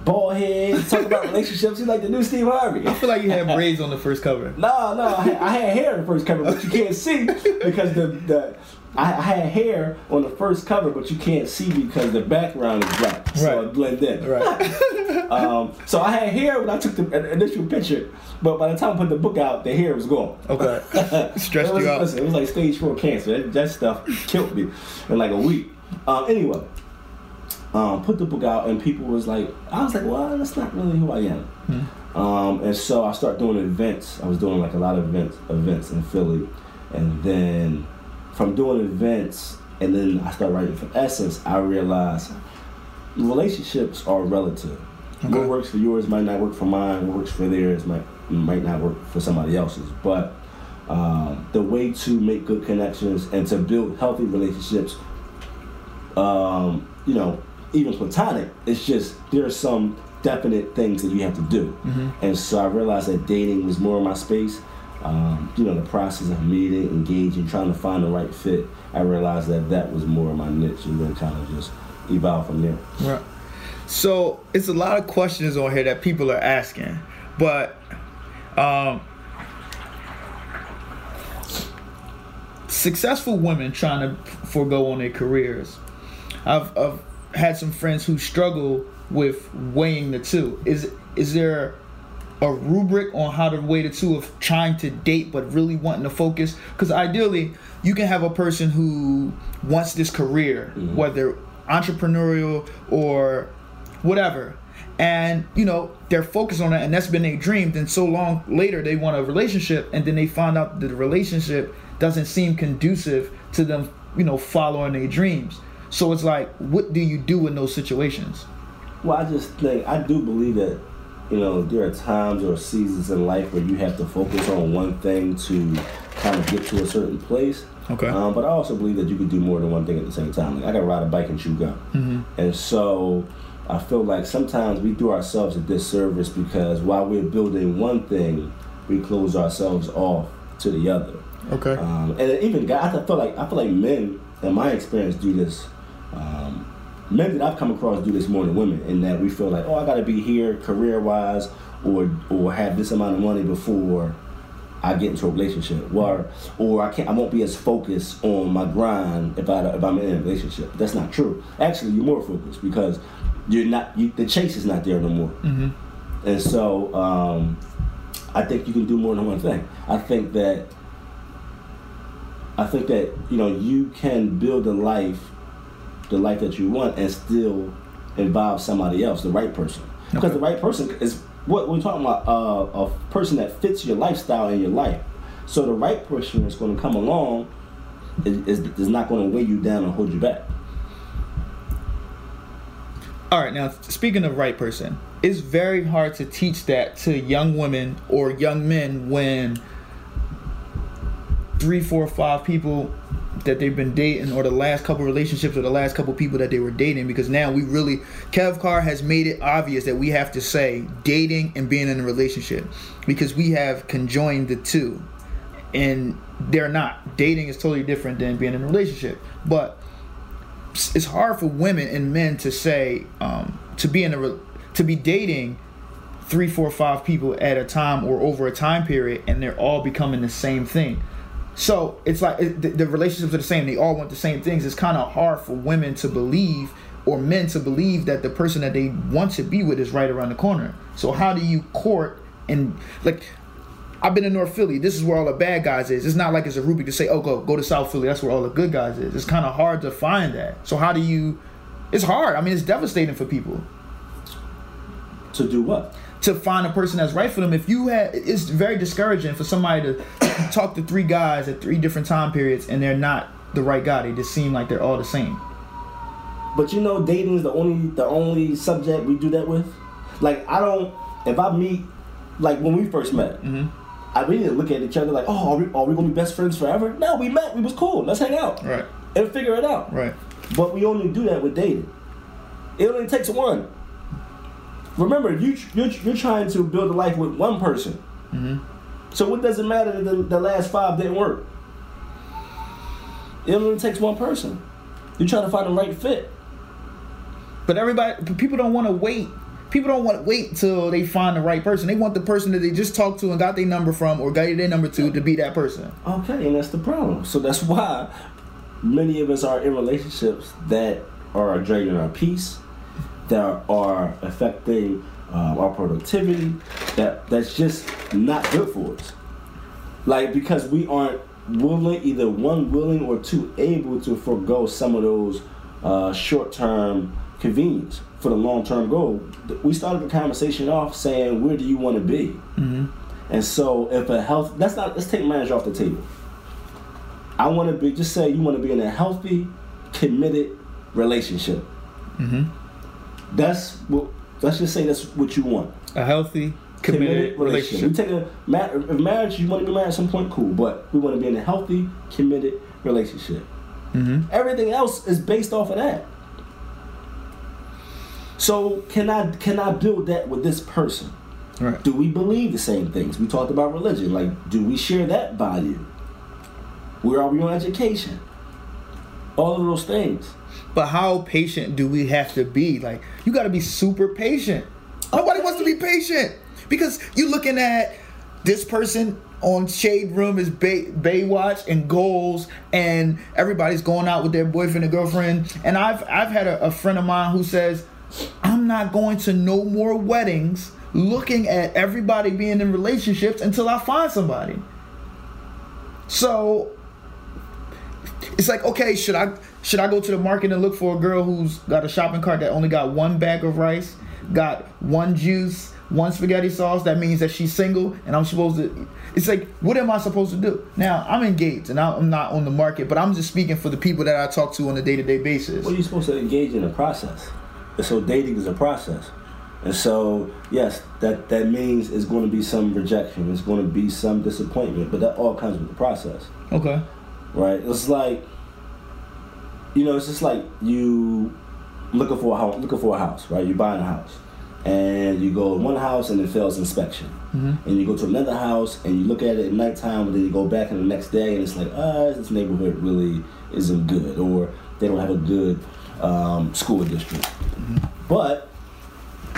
bald head, talking about (laughs) relationships. He's like the new Steve Harvey. I feel like you had braids on the first cover. (laughs) No, no, I had, I had hair on the first cover, but you can't see (laughs) because the the I, I had hair on the first cover, but you can't see because the background is black, so Right. it blend in. Right. (laughs) (laughs) Um, so I had hair when I took the initial picture, but by the time I put the book out, the hair was gone. Okay. (laughs) Stressed it was, you out. Listen, it was like stage four cancer. That, that stuff killed me in like a week. Um, anyway, um, put the book out, and people was like, I was like, well, that's not really who I am. Hmm. Um, and so I started doing events. I was doing like a lot of events, events in Philly, and then from doing events, and then I started writing for Essence. I realized relationships are relative. Okay. What works for yours might not work for mine. What works for theirs might might not work for somebody else's. But um, the way to make good connections and to build healthy relationships, um, you know, even platonic, it's just there are some definite things that you have to do. Mm-hmm. And so I realized that dating was more of my space. Um, you know, the process of meeting, engaging, trying to find the right fit. I realized that that was more of my niche, and then kind of just evolve from there. Right. So it's a lot of questions on here that people are asking, but um, successful women trying to forego on their careers. I've, I've had some friends who struggle with weighing the two. Is is there a rubric on how to weigh the two of trying to date but really wanting to focus? Because ideally, you can have a person who wants this career, Mhm. whether entrepreneurial or whatever, and you know they're focused on it, and that's been their dream. Then so long later, they want a relationship, and then they find out that the relationship doesn't seem conducive to them, you know, following their dreams. So it's like, what do you do in those situations? Well, I just think I do believe that you know there are times or seasons in life where you have to focus on one thing to kind of get to a certain place. Okay. Um, but I also believe that you could do more than one thing at the same time. Like I gotta ride a bike and chew gum, Mm-hmm. and so I feel like sometimes we do ourselves a disservice because while we're building one thing, we close ourselves off to the other. Okay. Um, and even guys, I feel like I feel like men, in my experience, do this. Um, men that I've come across do this more than women, in that we feel like, oh, I got to be here career wise, or or have this amount of money before I get into a relationship, or or I can't, I won't be as focused on my grind if I if I'm in a relationship. That's not true. Actually, you're more focused because you're not you, the chase is not there no more. Mm-hmm. And so um, I think you can do more than one thing. I think that I think that you know you can build a life, the life that you want, and still involve somebody else, the right person. Because the right person is what we're talking about. Uh, a person that fits your lifestyle and your life. So the right person that's going to come along is, is, is not going to weigh you down and hold you back. All right, now speaking of right person, it's very hard to teach that to young women or young men when three, four, five people that they've been dating or the last couple relationships or the last couple people that they were dating because now we really Kev Carr has made it obvious that we have to say dating and being in a relationship because we have conjoined the two. And they're not. Dating is totally different than being in a relationship. But it's hard for women and men to say um, to be in a to be dating three, four, five people at a time or over a time period, and they're all becoming the same thing. So it's like it, the, the relationships are the same. They all want the same things. It's kind of hard for women to believe or men to believe that the person that they want to be with is right around the corner. So how do you court and like? I've been in North Philly. This is where all the bad guys is. It's not like it's a rubric to say, "Oh, go go to South Philly. That's where all the good guys is." It's kind of hard to find that. So how do you? It's hard. I mean, it's devastating for people To do what? To find a person that's right for them. If you had, it's very discouraging for somebody to (coughs) talk to three guys at three different time periods and they're not the right guy. They just seem like they're all the same. But you know, dating is the only the only subject we do that with. Like I don't. If I meet, like when we first met, Mhm. I we didn't look at each other like, oh, are we, are we gonna be best friends forever? No, we met. We was cool. Let's hang out Right. and figure it out. Right. But we only do that with dating. It only takes one. Remember, you you're, you're trying to build a life with one person. hmm So what does it matter that the, the last five didn't work? It only takes one person. You're trying to find the right fit. But everybody, people don't want to wait. People don't want to wait till they find the right person. They want the person that they just talked to and got their number from or got their number to to be that person. Okay, and that's the problem. So that's why many of us are in relationships that are draining our peace, that are affecting um, our productivity, that that's just not good for us. Like because we aren't willing, either one willing or two able to forego some of those uh, short-term convenience for the long-term goal. We started the conversation off saying, "Where do you want to be?" Mm-hmm. And so, if a health, that's not, let's take marriage off the table. I want to be, just say you want to be in a healthy, committed relationship. Mm-hmm. That's what, let's just say that's what you want. A healthy, committed, relationship. We take a if marriage. You want to be married at some point, cool. But we want to be in a healthy, committed relationship. Mm-hmm. Everything else is based off of that. So can I can I build that with this person? Right. Do we believe the same things? We talked about religion. Like, do we share that value? Where are we on education? All of those things. But how patient do we have to be? Like, you got to be super patient. Nobody wants to be patient because you're looking at this person on Shade Room is Bay, Baywatch and goals, and everybody's going out with their boyfriend and girlfriend. And I've I've had a, a friend of mine who says, "I'm not going to no more weddings." Looking at everybody being in relationships until I find somebody. So it's like okay should i should i go to the market and look for a girl who's got a shopping cart that only got one bag of rice got one juice one spaghetti sauce that means that she's single and i'm supposed to it's like what am i supposed to do now i'm engaged and i'm not on the market but i'm just speaking for the people that i talk to on a day-to-day basis Well, you're supposed to engage in a process. And so dating is a process. And so, yes, that, that means it's going to be some rejection. It's going to be some disappointment. But that all comes with the process. okay right? It's like, you know, it's just like you looking for a house, looking for a house, right? You're buying a house, and you go one house and it fails inspection, Mm-hmm. and you go to another house and you look at it at nighttime, and then you go back in the next day and it's like, ah, this neighborhood really isn't good, or they don't have a good um, school district. But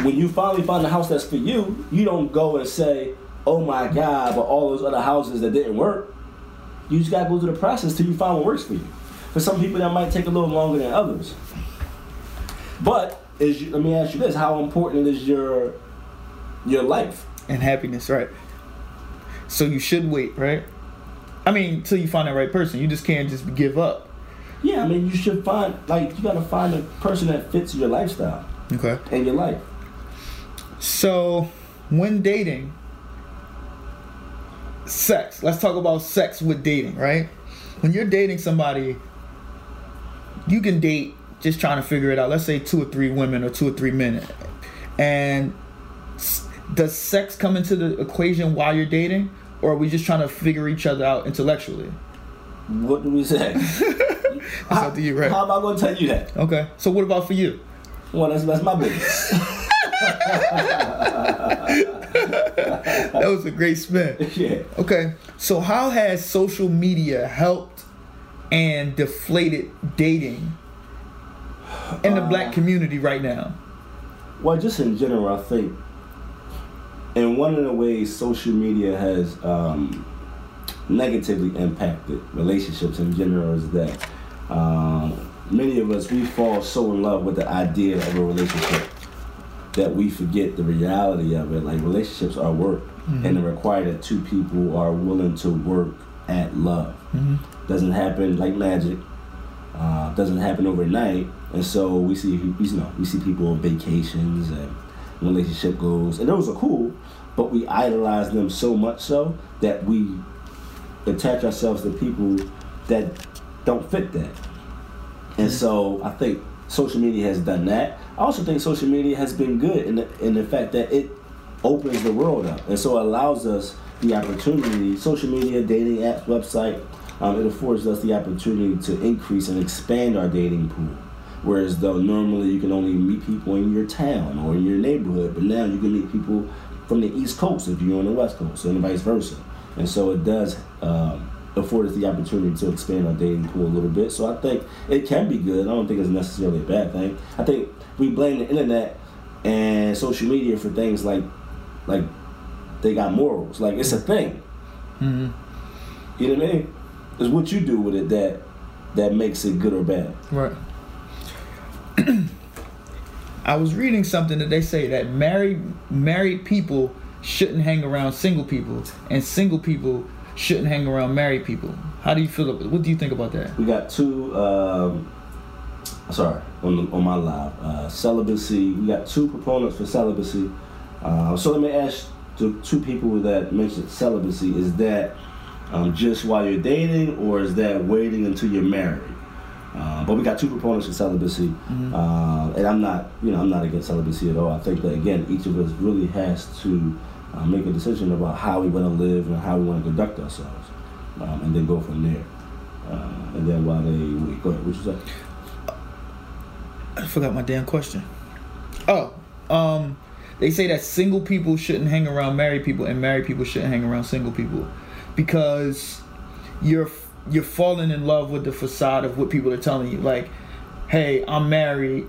when you finally find a house that's for you, you don't go and say, oh my God, but all those other houses that didn't work. You just gotta go through the process till you find what works for you. For some people, that might take a little longer than others. But is you, let me ask you this: How important is your your life? and happiness right so you should wait right i mean till you find the right person you just can't just give up Yeah, I mean, you should find like you gotta find a person that fits your lifestyle okay and your life. So, when dating, sex, let's talk about sex with dating, right? When you're dating somebody, you can date just trying to figure it out. Let's say two or three women or two or three men. And does sex come into the equation while you're dating? Or are we just trying to figure each other out intellectually? What do we say? (laughs) To you, right? How am I gonna tell you that? Okay. So, what about for you? Well, that's that's my business. (laughs) (laughs) That was a great spin. yeah. Okay, so how has social media helped and deflated dating in the black community right now? Well, just in general, I think, in one of the ways social media has um, negatively impacted relationships in general is that um, many of us we fall so in love with the idea of a relationship that we forget the reality of it. Like relationships are work, mm-hmm. and it requires that two people are willing to work at love. Mm-hmm. Doesn't happen like magic. Uh, doesn't happen overnight, and so we see you know we see people on vacations and relationship goals, and those are cool, but we idolize them so much so that we attach ourselves to people that don't fit that. And mm-hmm. so I think social media has done that. I also think social media has been good in the in the fact that it opens the world up, and so allows us the opportunity. Social media, dating apps, website, um, it affords us the opportunity to increase and expand our dating pool. Whereas though normally you can only meet people in your town or in your neighborhood, but now you can meet people from the East Coast if you're on the West Coast, and vice versa. And so it does um, afford us the opportunity to expand our dating pool a little bit. So I think it can be good. I don't think it's necessarily a bad thing. I think we blame the internet and social media for things like like they got morals. Like it's a thing. Mm-hmm. You know what I mean? It's what you do with it that that makes it good or bad. Right. (clears throat) I was reading something that they say that married married people shouldn't hang around single people, and single people shouldn't hang around married people. How do you feel? About, what do you think about that? We got two. Um, sorry, on the, on my live uh, celibacy. We got two proponents for celibacy. Uh, so let me ask the two people that mentioned celibacy: Is that um, just while you're dating, or is that waiting until you're married? Uh, but we got two proponents for celibacy, uh, and I'm not, you know, I'm not against celibacy at all. I think that again, each of us really has to uh, make a decision about how we want to live and how we want to conduct ourselves, um, and then go from there. Uh, and then while they wait, go ahead. What you say? I forgot my damn question. Oh, um, they say that single people shouldn't hang around married people, and married people shouldn't hang around single people, because you're you're falling in love with the facade of what people are telling you. Like, hey, I'm married.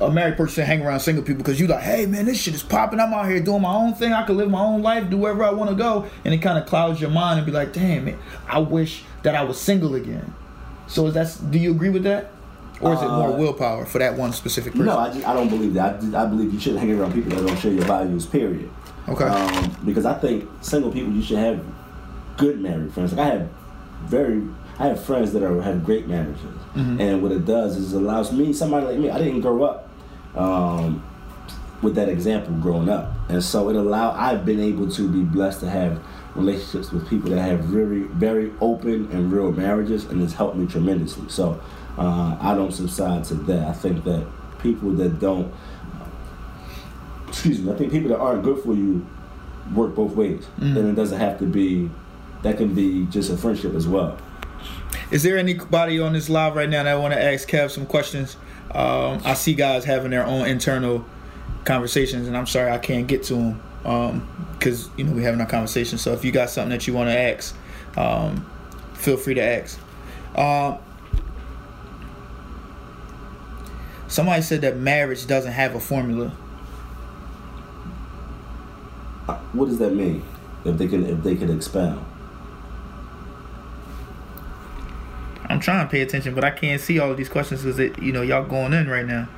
A married person hang around single people because you like, hey man, this shit is popping. I'm out here doing my own thing. I can live my own life, do wherever I want to go, and it kind of clouds your mind and be like, damn it, I wish that I was single again. So is that? Do you agree with that? Or is it more Uh, willpower for that one specific person? No, I, just, I don't believe that. I, I believe you shouldn't hang around people that don't share your values. Period. Okay. Um, because I think single people, you should have good married friends. Like I have very, I have friends that are have great marriages, Mm-hmm. and what it does is it allows me, somebody like me, I didn't grow up um, with that example growing up, and so it allow I've been able to be blessed to have relationships with people that have very, very open and real marriages, and it's helped me tremendously. So uh, I don't subside to that. I think that people that don't excuse me, I think people that aren't good for you work both ways. Mm. And it doesn't have to be, that can be just a friendship as well. Is there anybody on this live right now that want to ask Kev some questions? Um, I see guys having their own internal conversations, and I'm sorry I can't get to them because you know we're having our conversation. So if you got something that you want to ask, um, feel free to ask. Um, somebody said that marriage doesn't have a formula. What does that mean? If they can, if they can expound. I'm trying to pay attention, but I can't see all of these questions because it, you know, y'all going in right now.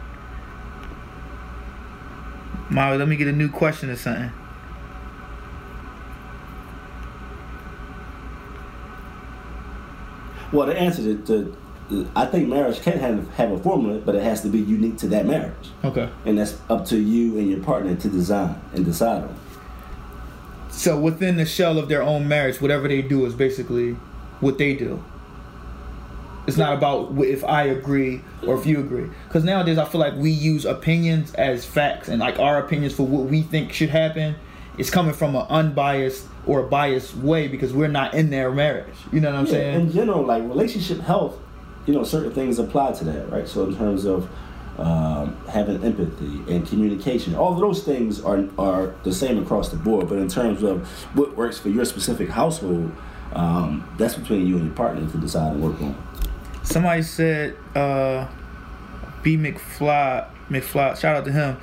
Molly, let me get a new question or something. Well, the answer to, to I think marriage can have, have a formula, but it has to be unique to that marriage. Okay. And that's up to you and your partner to design and decide on. So within the shell of their own marriage, whatever they do is basically what they do. It's not about if I agree or if you agree. Because nowadays I feel like we use opinions as facts and like our opinions for what we think should happen. It's coming from an unbiased or a biased way because we're not in their marriage. You know what I'm Yeah, saying? in general, like relationship health, you know, certain things apply to that, right? So in terms of um, having empathy and communication, all of those things are are the same across the board. But in terms of what works for your specific household, um, that's between you and your partner to decide and work on. Somebody said, uh, B McFly, McFly, shout out to him.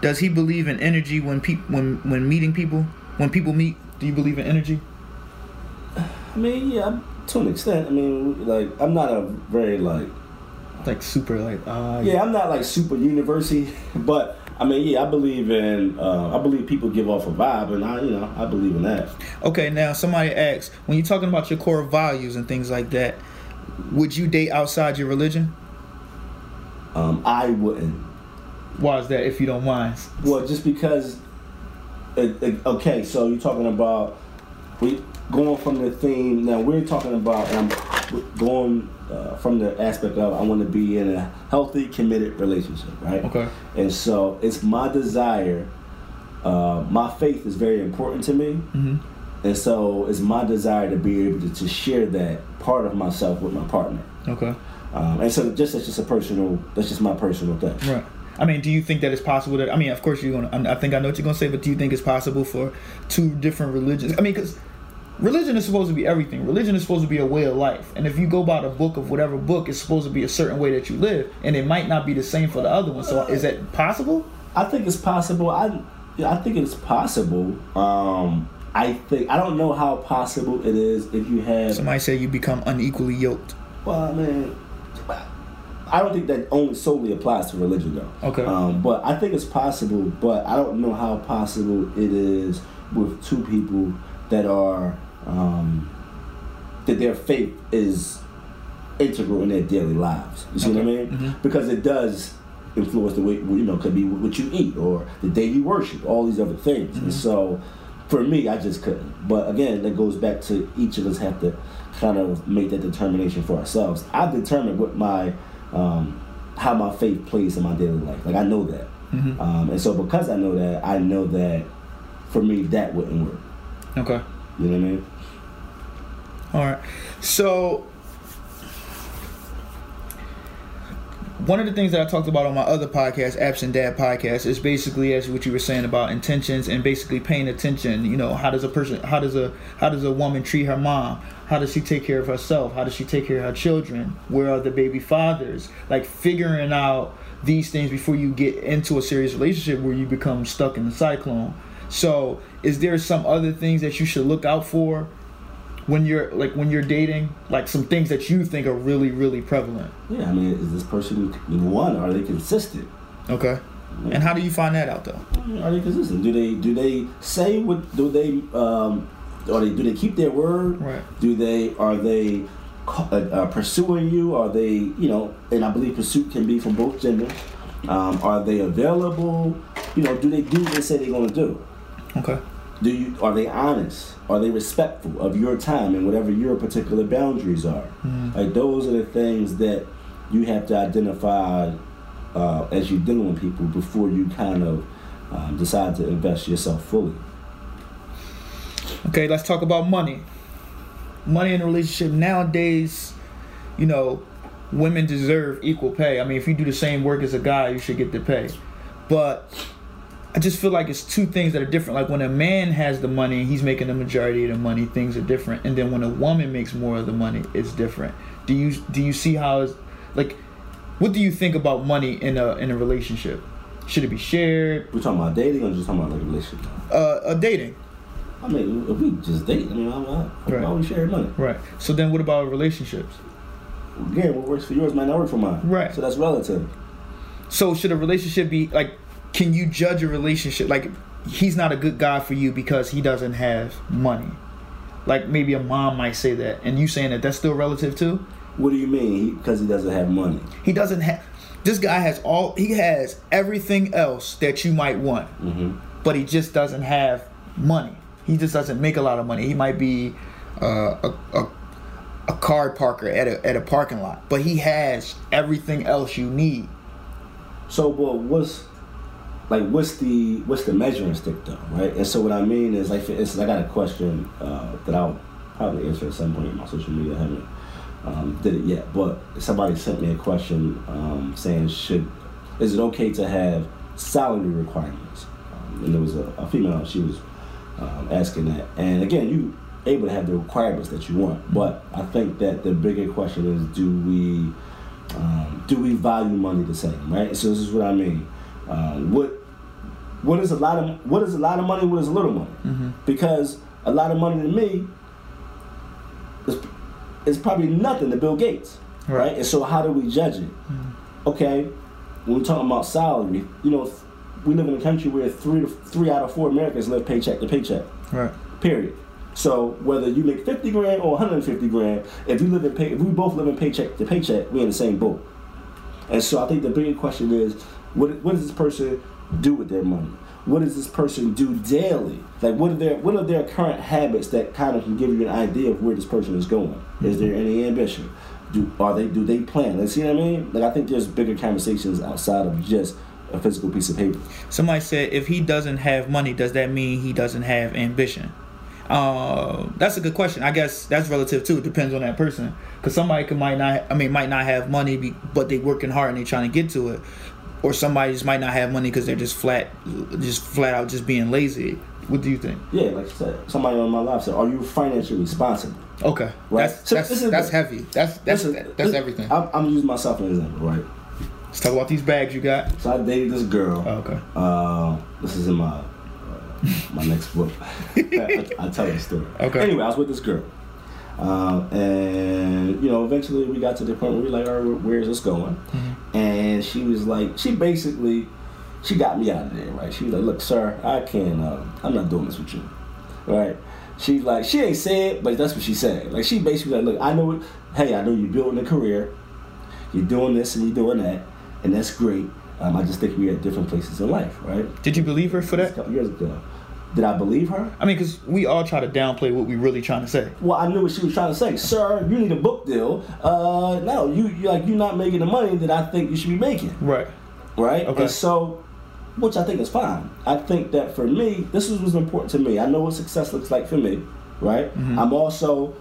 Does he believe in energy when peop- when when meeting people? When people meet, do you believe in energy? I mean, yeah, to an extent. I mean, like I'm not a very like Like super, like uh, yeah, I'm not like super university, (laughs) but I mean, yeah, I believe in uh, I believe people give off a vibe, and I you know I believe in that. Okay, now somebody asks, when you're talking about your core values and things like that, would you date outside your religion? Um, I wouldn't. Why is that, if you don't mind? Well, just because. It, it- okay, so you're talking about we going from the theme. Now we're talking about I'm going uh, from the aspect of I want to be in a healthy, committed relationship, right? Okay. And so it's my desire. Uh, my faith is very important to me, hmm and so it's my desire to be able to, to share that part of myself with my partner. Okay. Um, and so just that's just a personal. That's just my personal thing. Right. I mean, do you think that it's possible that? I mean, of course you're gonna. I think I know what you're gonna say, but do you think it's possible for two different religions? I mean, because religion is supposed to be everything. Religion is supposed to be a way of life, and if you go by the book of whatever book, it's supposed to be a certain way that you live, and it might not be the same for the other one. So, is that possible? I think it's possible. I I think it's possible. Um, I think I don't know how possible it is if you have. Somebody say you become unequally yoked. Well, I mean, I don't think that only solely applies to religion though. Okay. Um, but I think it's possible. But I don't know how possible it is with two people that are um, that their faith is integral in their daily lives. You see what I Okay. mean? Mhm. Because it does influence the way you know could be what you eat or the day you worship, all these other things. And so, for me, I just couldn't. But again, that goes back to each of us have to kind of make that determination for ourselves. I've determined what my um, how my faith plays in my daily life. Like I know that. Mhm. Um, and so because I know that, I know that for me that wouldn't work. Okay. You know what I mean? All right. So one of the things that I talked about on my other podcast, Absent Dad podcast, is basically as what you were saying about intentions and basically paying attention. You know, how does a person, how does a, how does a woman treat her mom? How does she take care of herself? How does she take care of her children? Where are the baby fathers? Like figuring out these things before you get into a serious relationship where you become stuck in the cyclone. So, is there some other things that you should look out for when you're like when you're dating like some things that you think are really really prevalent Yeah, I mean, is this person one? Are they consistent? okay and how do you find that out though Are they consistent? Do they do they say what? Do they um? Are they do they keep their word? Right. Do they are they uh, uh, pursuing you? Are they you know? And I believe pursuit can be from both genders. Um, are they available? You know, do they do what they say they're gonna do? okay Do you are they honest? Are they respectful of your time and whatever your particular boundaries are? Like those are the things that you have to identify uh, as you're dealing with people before you kind of um, decide to invest yourself fully. okay let's talk about money money in a relationship nowadays you know women deserve equal pay i mean if you do the same work as a guy you should get the pay but I just feel like it's two things that are different. Like when a man has the money, and he's making the majority of the money. Things are different, and then when a woman makes more of the money, it's different. Do you do you see how it's like? What do you think about money in a in a relationship? Should it be shared? We're talking about dating or just talking about like a relationship? Uh, a dating, I mean, if we just date, I mean, I'm not, Right. why we share money? right? So then, what about relationships? Again, what works for yours might not work for mine. Right. So that's relative. So should a relationship be like? Can you judge a relationship like he's not a good guy for you because he doesn't have money? Like maybe a mom might say that, and you saying that that's still relative too. What do you mean? Because he, doesn't have money. He doesn't have. This guy has all. He has everything else that you might want, Mm-hmm. but he just doesn't have money. He just doesn't make a lot of money. He might be uh, a, a a card parker at a at a parking lot, but he has everything else you need. So, well, what's like what's the what's the measuring stick though, right? And so what I mean is like, for instance, I got a question uh, that I'll probably answer at some point in my social media. I haven't um, did it yet, but somebody sent me a question um, saying, should is it okay to have salary requirements? Um, and there was a, a female, she was um, asking that, and again, you able to have the requirements that you want, but I think that the bigger question is, do we um, do we value money the same, right? So this is what I mean. Um, what what is a lot of what is a lot of money? What is a little money? Mm-hmm. Because a lot of money to me is, is probably nothing to Bill Gates, right? Right. And so how do we judge it? Okay, when we're talking about salary, you know, we live in a country where three to three out of four Americans live paycheck to paycheck. Right. Period. So whether you make fifty grand or one hundred and fifty grand, if you live in pay, if we both live in paycheck to paycheck, we're in the same boat. And so I think the bigger question is, what what does this person do with their money? What does this person do daily? Like what are their what are their current habits that kind of can give you an idea of where this person is going? Is there any ambition? Do are they do they plan? Like, see what I mean? Like I think there's bigger conversations outside of just a physical piece of paper. Somebody said if he doesn't have money, does that mean he doesn't have ambition? Uh, that's a good question. I guess that's relative too. It depends on that person. Cause somebody could might not. I mean, might not have money, be, but they working hard and they trying to get to it. Or somebody just might not have money because they're just flat, just flat out just being lazy. What do you think? Yeah, like I said, somebody on my live said, "Are you financially responsible?" Okay, Right. that's So that's, that's heavy. That's that's is- that's this- everything. I'm, I'm using myself as an example, right? Let's talk about these bags you got. So I dated this girl. Oh, okay. Uh, this is in my uh, my next book. (laughs) (laughs) I, I tell the story. Okay. Anyway, I was with this girl, um, and you know, eventually we got to the point where we were like, all right, where is this going? Mm-hmm. And she was like, she basically, she got me out of there, right? She was like, look, sir, I can't. Um, I'm not doing this with you, right? She's like, she ain't said, but that's what she said. Like she basically like, look, I know it. Hey, I know you're building a career. You're doing this and you're doing that, and that's great. Um, I just think we're at different places in life, right? Did you believe her for that? A couple years ago. Did I believe her? I mean, because we all try to downplay what we really trying to say. Well, I knew what she was trying to say. Sir, you need a book deal. Uh, no, you, you like you're not making the money that I think you should be making, Right. right? Okay. And so, which I think is fine. I think that for me, this was important to me. I know what success looks like for me, right? Mhm. I'm also,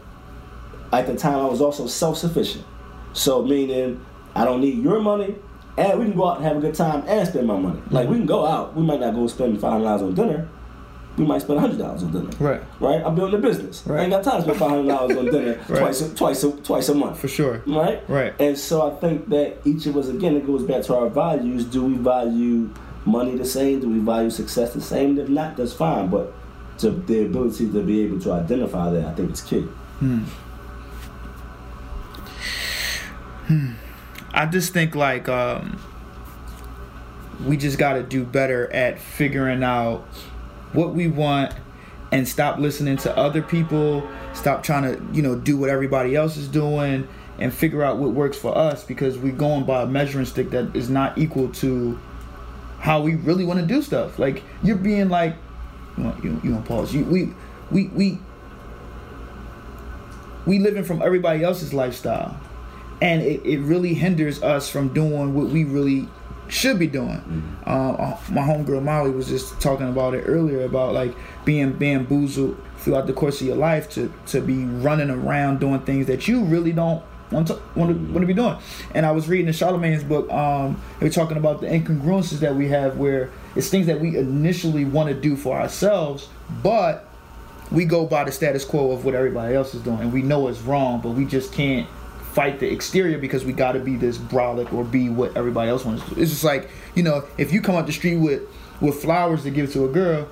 at the time, I was also self sufficient. So, meaning, I don't need your money, and we can go out and have a good time and spend my money. Like, we can go out, we might not go spend $500 on dinner, we might spend $100 on dinner. Right. Right? I'm building a business. I Right. ain't got time to spend $500 on dinner Right. twice, a, twice, a, twice a month. For sure. Right? Right. And so I think that each of us, again, it goes back to our values. Do we value money the same? Do we value success the same? If not, that's fine. But to the ability to be able to identify that, I think it's key. Hmm. Hmm. I just think like um, we just got to do better at figuring out what we want and stop listening to other people. Stop trying to you know do what everybody else is doing and figure out what works for us because we're going by a measuring stick that is not equal to how we really want to do stuff. Like you're being like, you want you, you want pause? You we we we we living from everybody else's lifestyle and it, it really hinders us from doing what we really should be doing. Uh, my homegirl Molly was just talking about it earlier about like being bamboozled throughout the course of your life to to be running around doing things that you really don't want to want to, want to be doing. And I was reading in Charlamagne's book. Um, they were talking about the incongruences that we have, where it's things that we initially want to do for ourselves, but we go by the status quo of what everybody else is doing, and we know it's wrong, but we just can't fight the exterior because we got to be this brolic or be what everybody else wants to do. It's just like you know, if you come up the street with with flowers to give to a girl,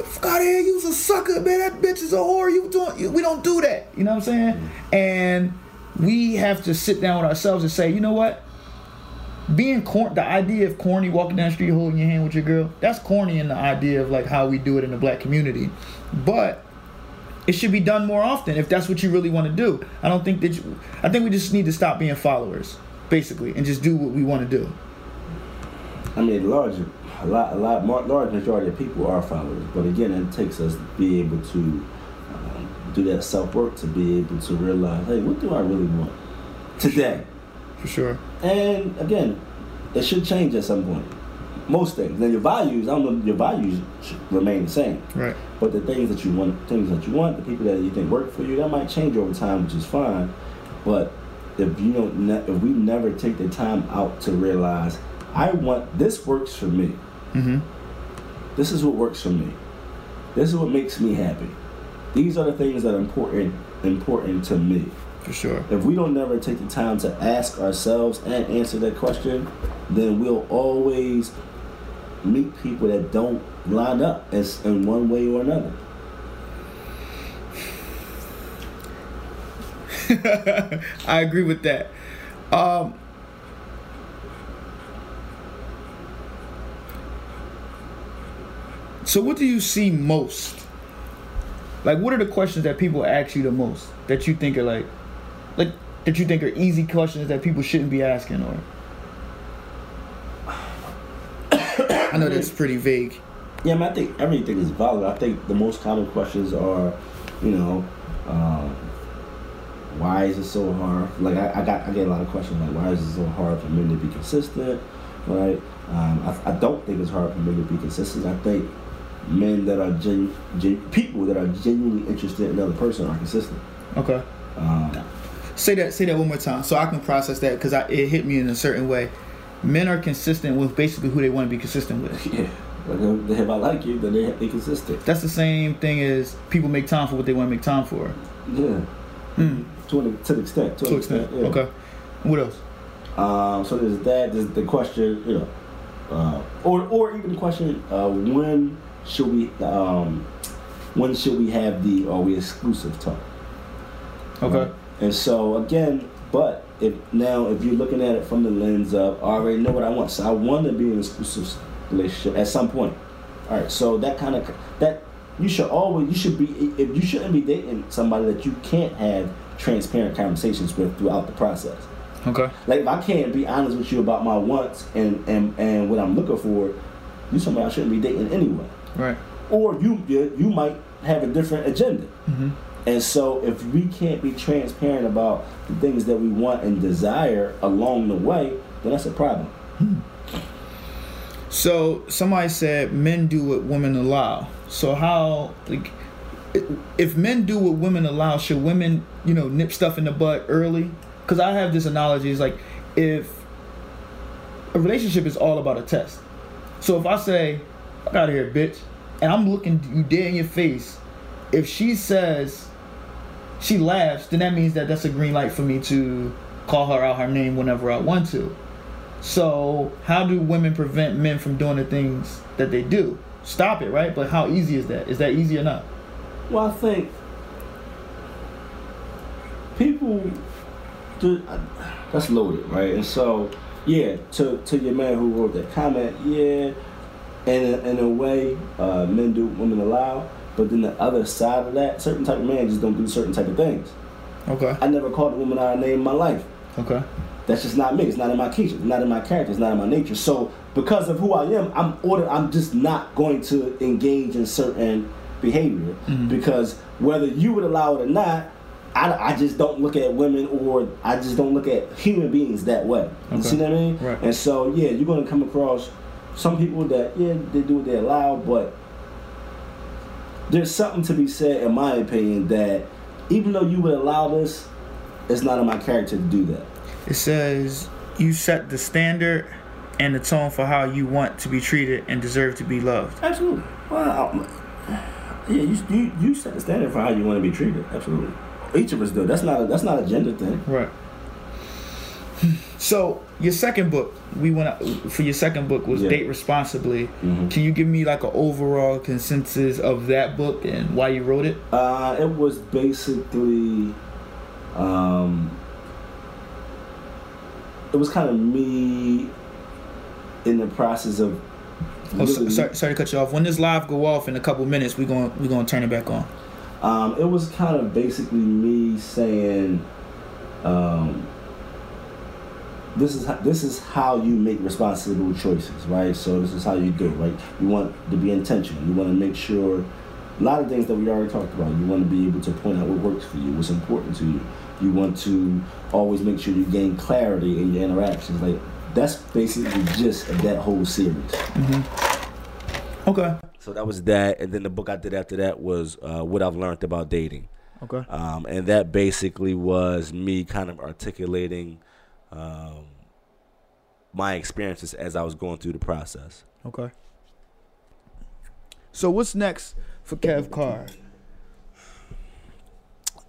of here, you's a sucker, man. That bitch is a whore. You doing? You, we don't do that. You know what I'm saying? Mm. And we have to sit down with ourselves and say, you know what? Being corn, the idea of corny walking down the street holding your hand with your girl, that's corny in the idea of like how we do it in the black community. But it should be done more often if that's what you really want to do. I don't think that you, I think we just need to stop being followers, basically, and just do what we want to do. I mean, large, a lot, a lot, more, large majority of people are followers. But again, it takes us to be able to um, do that self work to be able to realize, hey, what do I really want today? For sure. And again, it should change at some point. Most things. Now your values, I don't know, your values remain the same. Right. But the things that you want, things that you want, the people that you think work for you, that might change over time, which is fine. But if you don't, ne- if we never take the time out to realize, I want this works for me. Mm-hmm. This is what works for me. This is what makes me happy. These are the things that are important, important to me. For sure. If we don't never take the time to ask ourselves and answer that question, then we'll always meet people that don't line up as in one way or another. (laughs) I agree with that. Um, so, what do you see most? Like, what are the questions that people ask you the most that you think are like, like that you think are easy questions that people shouldn't be asking? Or I know that's pretty vague. Yeah, I, mean, I think everything is valid. I think the most common questions are, you know, um, why is it so hard? Like I, I got, I get a lot of questions like, why is it so hard for men to be consistent? Right? Um, I, I don't think it's hard for men to be consistent. I think men that are gen, gen, people that are genuinely interested in another person are consistent. Okay. Um, Say that. Say that one more time, so I can process that because it hit me in a certain way. Men are consistent with basically who they want to be consistent with. (laughs) yeah. Like, if I like you, then they they consistent. That's the same thing as people make time for what they want to make time for. Yeah. Hmm. To an, to an extent. To, To an an extent. yeah. Okay. What else? Um, so there's that. There's the question, you know, uh, or or even the question, uh, when should we um, when should we have the are we exclusive talk? Okay. And so again, but if now if you're looking at it from the lens of I already know what I want, so I want to be in an exclusive relationship at some point. All right, so that kind of that you should always you should be if you shouldn't be dating somebody that you can't have transparent conversations with throughout the process. Okay. Like if I can't be honest with you about my wants and and, and what I'm looking for, you somebody I shouldn't be dating anyway. Right. Or you you, you might have a different agenda. Mm-hmm. And so if we can't be transparent about the things that we want and desire along the way, then that's a problem. So somebody said men do what women allow. So how like if men do what women allow, should women you know nip stuff in the butt early? Because I have this analogy. It's like if a relationship is all about a test. So if I say, "I got here, bitch," and I'm looking you dead in your face, if she says she laughs, then that means that that's a green light for me to call her out her name whenever I want to. So, how do women prevent men from doing the things that they do? Stop it, right? But how easy is that? Is that easy or not? Well, I think people do. That's loaded, right? And so, yeah, to to your man who wrote that comment, yeah, in a, in a way, uh, men do women allow. But then the other side of that, certain type of man just don't do certain type of things. Okay. I never called a woman out of name in my life. Okay. That's just not me. It's not in my nature. It's not in my character. It's not in my nature. So because of who I am, I'm ordered. I'm just not going to engage in certain behavior mm-hmm. because whether you would allow it or not, I, I just don't look at women or I just don't look at human beings that way. Okay. You see what I mean? Right. And so yeah, you're gonna come across some people that yeah they do what they allow, but there's something to be said in my opinion that even though you would allow this, it's not in my character to do that. It says you set the standard and the tone for how you want to be treated and deserve to be loved. Absolutely. Well, yeah, you, you you set the standard for how you want to be treated. Absolutely. Each of us do. That's not a, that's not a gender thing. Right. So your second book, we went for your second book was yeah. Date Responsibly. Mm-hmm. Can you give me like an overall consensus of that book and why you wrote it? Uh, it was basically, um, it was kind of me in the process of. Oh, so, sorry, sorry to cut you off. When this live go off in a couple minutes, we're going we're gonna turn it back on. Um, it was kind of basically me saying, um, this is how, this is how you make responsible choices, right? So this is how you do right? You want to be intentional. You want to make sure a lot of things that we already talked about. You want to be able to point out what works for you, what's important to you. You want to always make sure you gain clarity in your interactions. Like that's basically just that whole series. Mm-hmm. Okay. So that was that, and then the book I did after that was uh, what I've learned about dating. Okay. Um, and that basically was me kind of articulating um, my experiences as I was going through the process. Okay. So what's next for Kev Carr?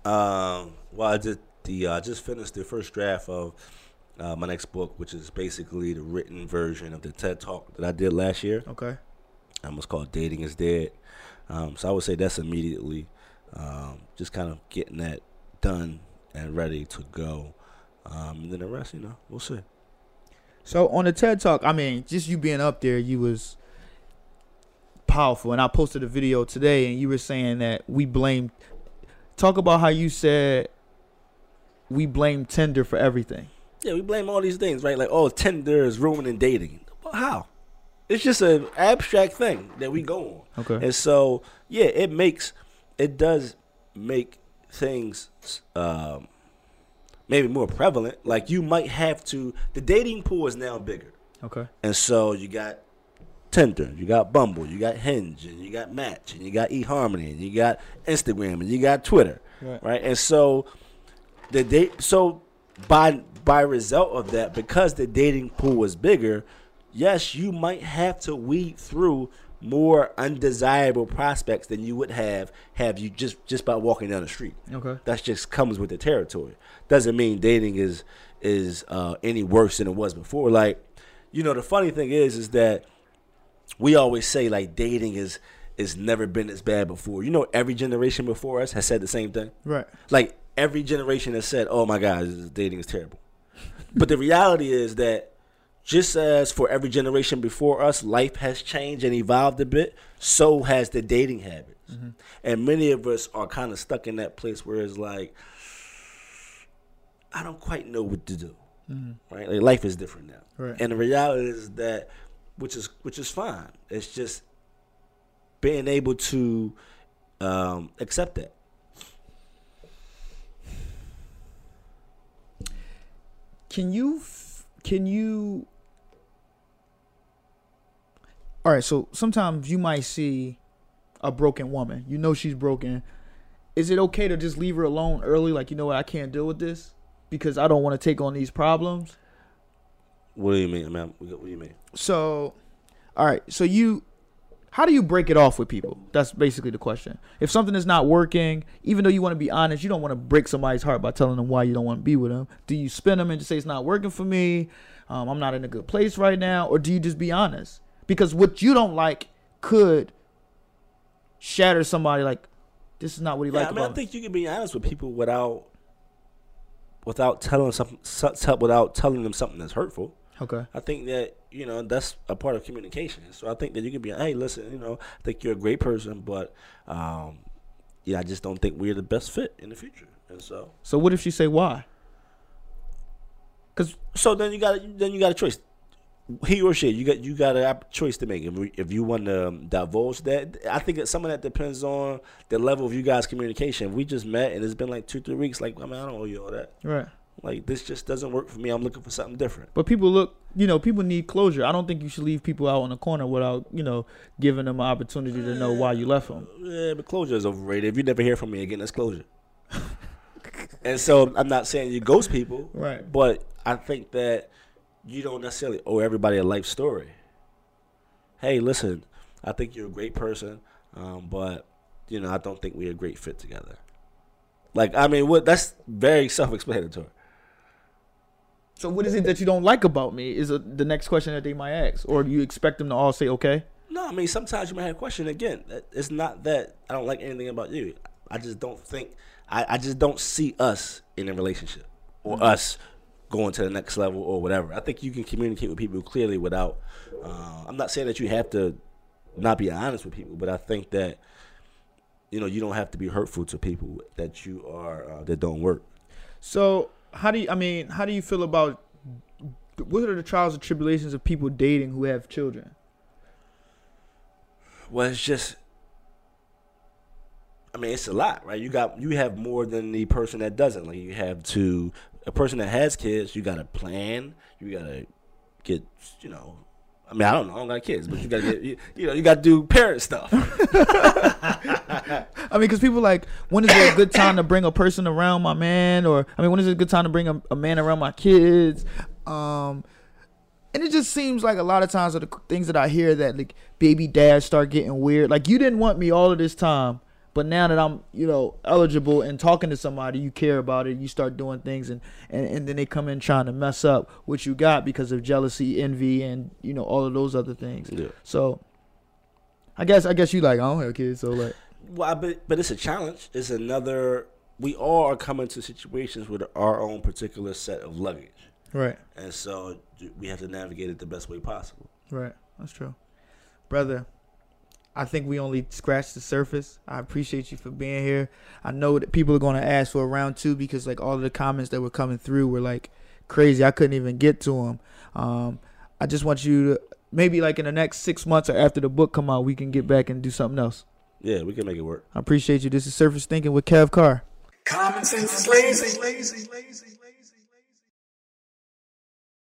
Um, well, I did the uh, I just finished the first draft of uh, my next book, which is basically the written version of the TED Talk that I did last year. Okay. Um, it's called "Dating Is Dead." Um, so I would say that's immediately um, just kind of getting that done and ready to go. Um, and then the rest, you know, we'll see. So on the TED Talk, I mean, just you being up there, you was powerful. And I posted a video today, and you were saying that we blame. Talk about how you said we blame Tinder for everything. Yeah, we blame all these things, right? Like, oh, Tinder is ruining dating. how? It's just an abstract thing that we go on. Okay. And so, yeah, it makes, it does make things um, maybe more prevalent. Like you might have to. The dating pool is now bigger. Okay. And so you got Tinder, you got Bumble, you got Hinge, and you got Match, and you got eHarmony, and you got Instagram, and you got Twitter, right? right? And so the date. So by by result of that, because the dating pool is bigger, yes, you might have to weed through more undesirable prospects than you would have have you just just by walking down the street. Okay, that just comes with the territory. Doesn't mean dating is is uh, any worse than it was before. Like, you know, the funny thing is, is that we always say like dating is is never been as bad before. You know, every generation before us has said the same thing. Right. Like every generation has said, "Oh my God, dating is terrible." but the reality is that just as for every generation before us, life has changed and evolved a bit, so has the dating habits. Mm-hmm. And many of us are kind of stuck in that place where it's like, I don't quite know what to do. Mm-hmm. Right? Like life is different now. Right. And the reality is that which is which is fine. It's just being able to um, accept that. Can you can you all right, so sometimes you might see a broken woman. You know she's broken. Is it okay to just leave her alone early? Like, you know what, I can't deal with this because I don't want to take on these problems. What do you mean, man? What do you mean? So, all right, so you, how do you break it off with people? That's basically the question. If something is not working, even though you want to be honest, you don't want to break somebody's heart by telling them why you don't want to be with them. Do you spin them and just say it's not working for me? Um, I'm not in a good place right now, or do you just be honest? Because what you don't like could shatter somebody. Like this is not what he Yeah, liked I mean, I think you can be honest with people without without telling something without telling them something that's hurtful. okay. I think that you know that's a part of communication. So I think that you can be, hey, listen, you know, I think you're a great person, but um, yeah, I just don't think we're the best fit in the future. And so, So what if she say why? Because so then you got then you got a choice. He or she, you got you got a choice to make. If, we- if you want to um, divulge that, I think some of that depends on the level of you guys' communication. If we just met and it's been like two three weeks, like I mean, I don't owe you all that. right. Like this just doesn't work for me. I'm looking for something different. But people look, you know, people need closure. I don't think you should leave people out in the corner without, you know, giving them an opportunity to know why you left them. Yeah, but closure is overrated. If you never hear from me again, that's closure. (laughs) and so I'm not saying you ghost people, Right. but I think that you don't necessarily owe everybody a life story. Hey, listen, I think you're a great person, um, but you know I don't think we're a great fit together. Like I mean, what that's very self-explanatory. So what is it that you don't like about me? Is a, the next question that they might ask, or do you expect them to all say okay? No, I mean sometimes you might have a question. Again, it's not that I don't like anything about you. I just don't think I, I just don't see us in a relationship or us going to the next level or whatever. I think you can communicate with people clearly without. Uh, I'm not saying that you have to not be honest with people, but I think that you know you don't have to be hurtful to people that you are uh, that don't work. So how do you? I mean, how do you feel about what are the trials and tribulations of people dating who have children? Well, it's just. I mean, it's a lot, right? You got you have more than the person that doesn't. Like you have to a person that has kids. You got to plan. You got to get, you know. I mean, I don't know. I don't got kids, but you got to get, you, you know, you got to do parent stuff. (laughs) I mean, because people like, when is it a good time to bring a person around my man? Or, I mean, when is it a good time to bring a, a man around my kids? Um, and it just seems like a lot of times of the things that I hear that like baby dads start getting weird. Like you didn't want me all of this time, but now that I'm, you know, eligible and talking to somebody, you care about it. You start doing things, and and, and then they come in trying to mess up what you got because of jealousy, envy, and you know all of those other things. Yeah. So, I guess I guess you like I don't have kids, so like. Well, I bet, but it's a challenge. It's another. We all are coming to situations with our own particular set of luggage, Right. and so we have to navigate it the best way possible. Right. That's true. Brother, I think we only scratched the surface. I appreciate you for being here. I know that people are going to ask for a round two because like all of the comments that were coming through were like crazy. I couldn't even get to them. Um, I just want you to maybe like in the next six months or after the book come out, we can get back and do something else. Yeah, we can make it work. I appreciate you. This is Surface Thinking with Kev Carr. Common sense is lazy, lazy, lazy.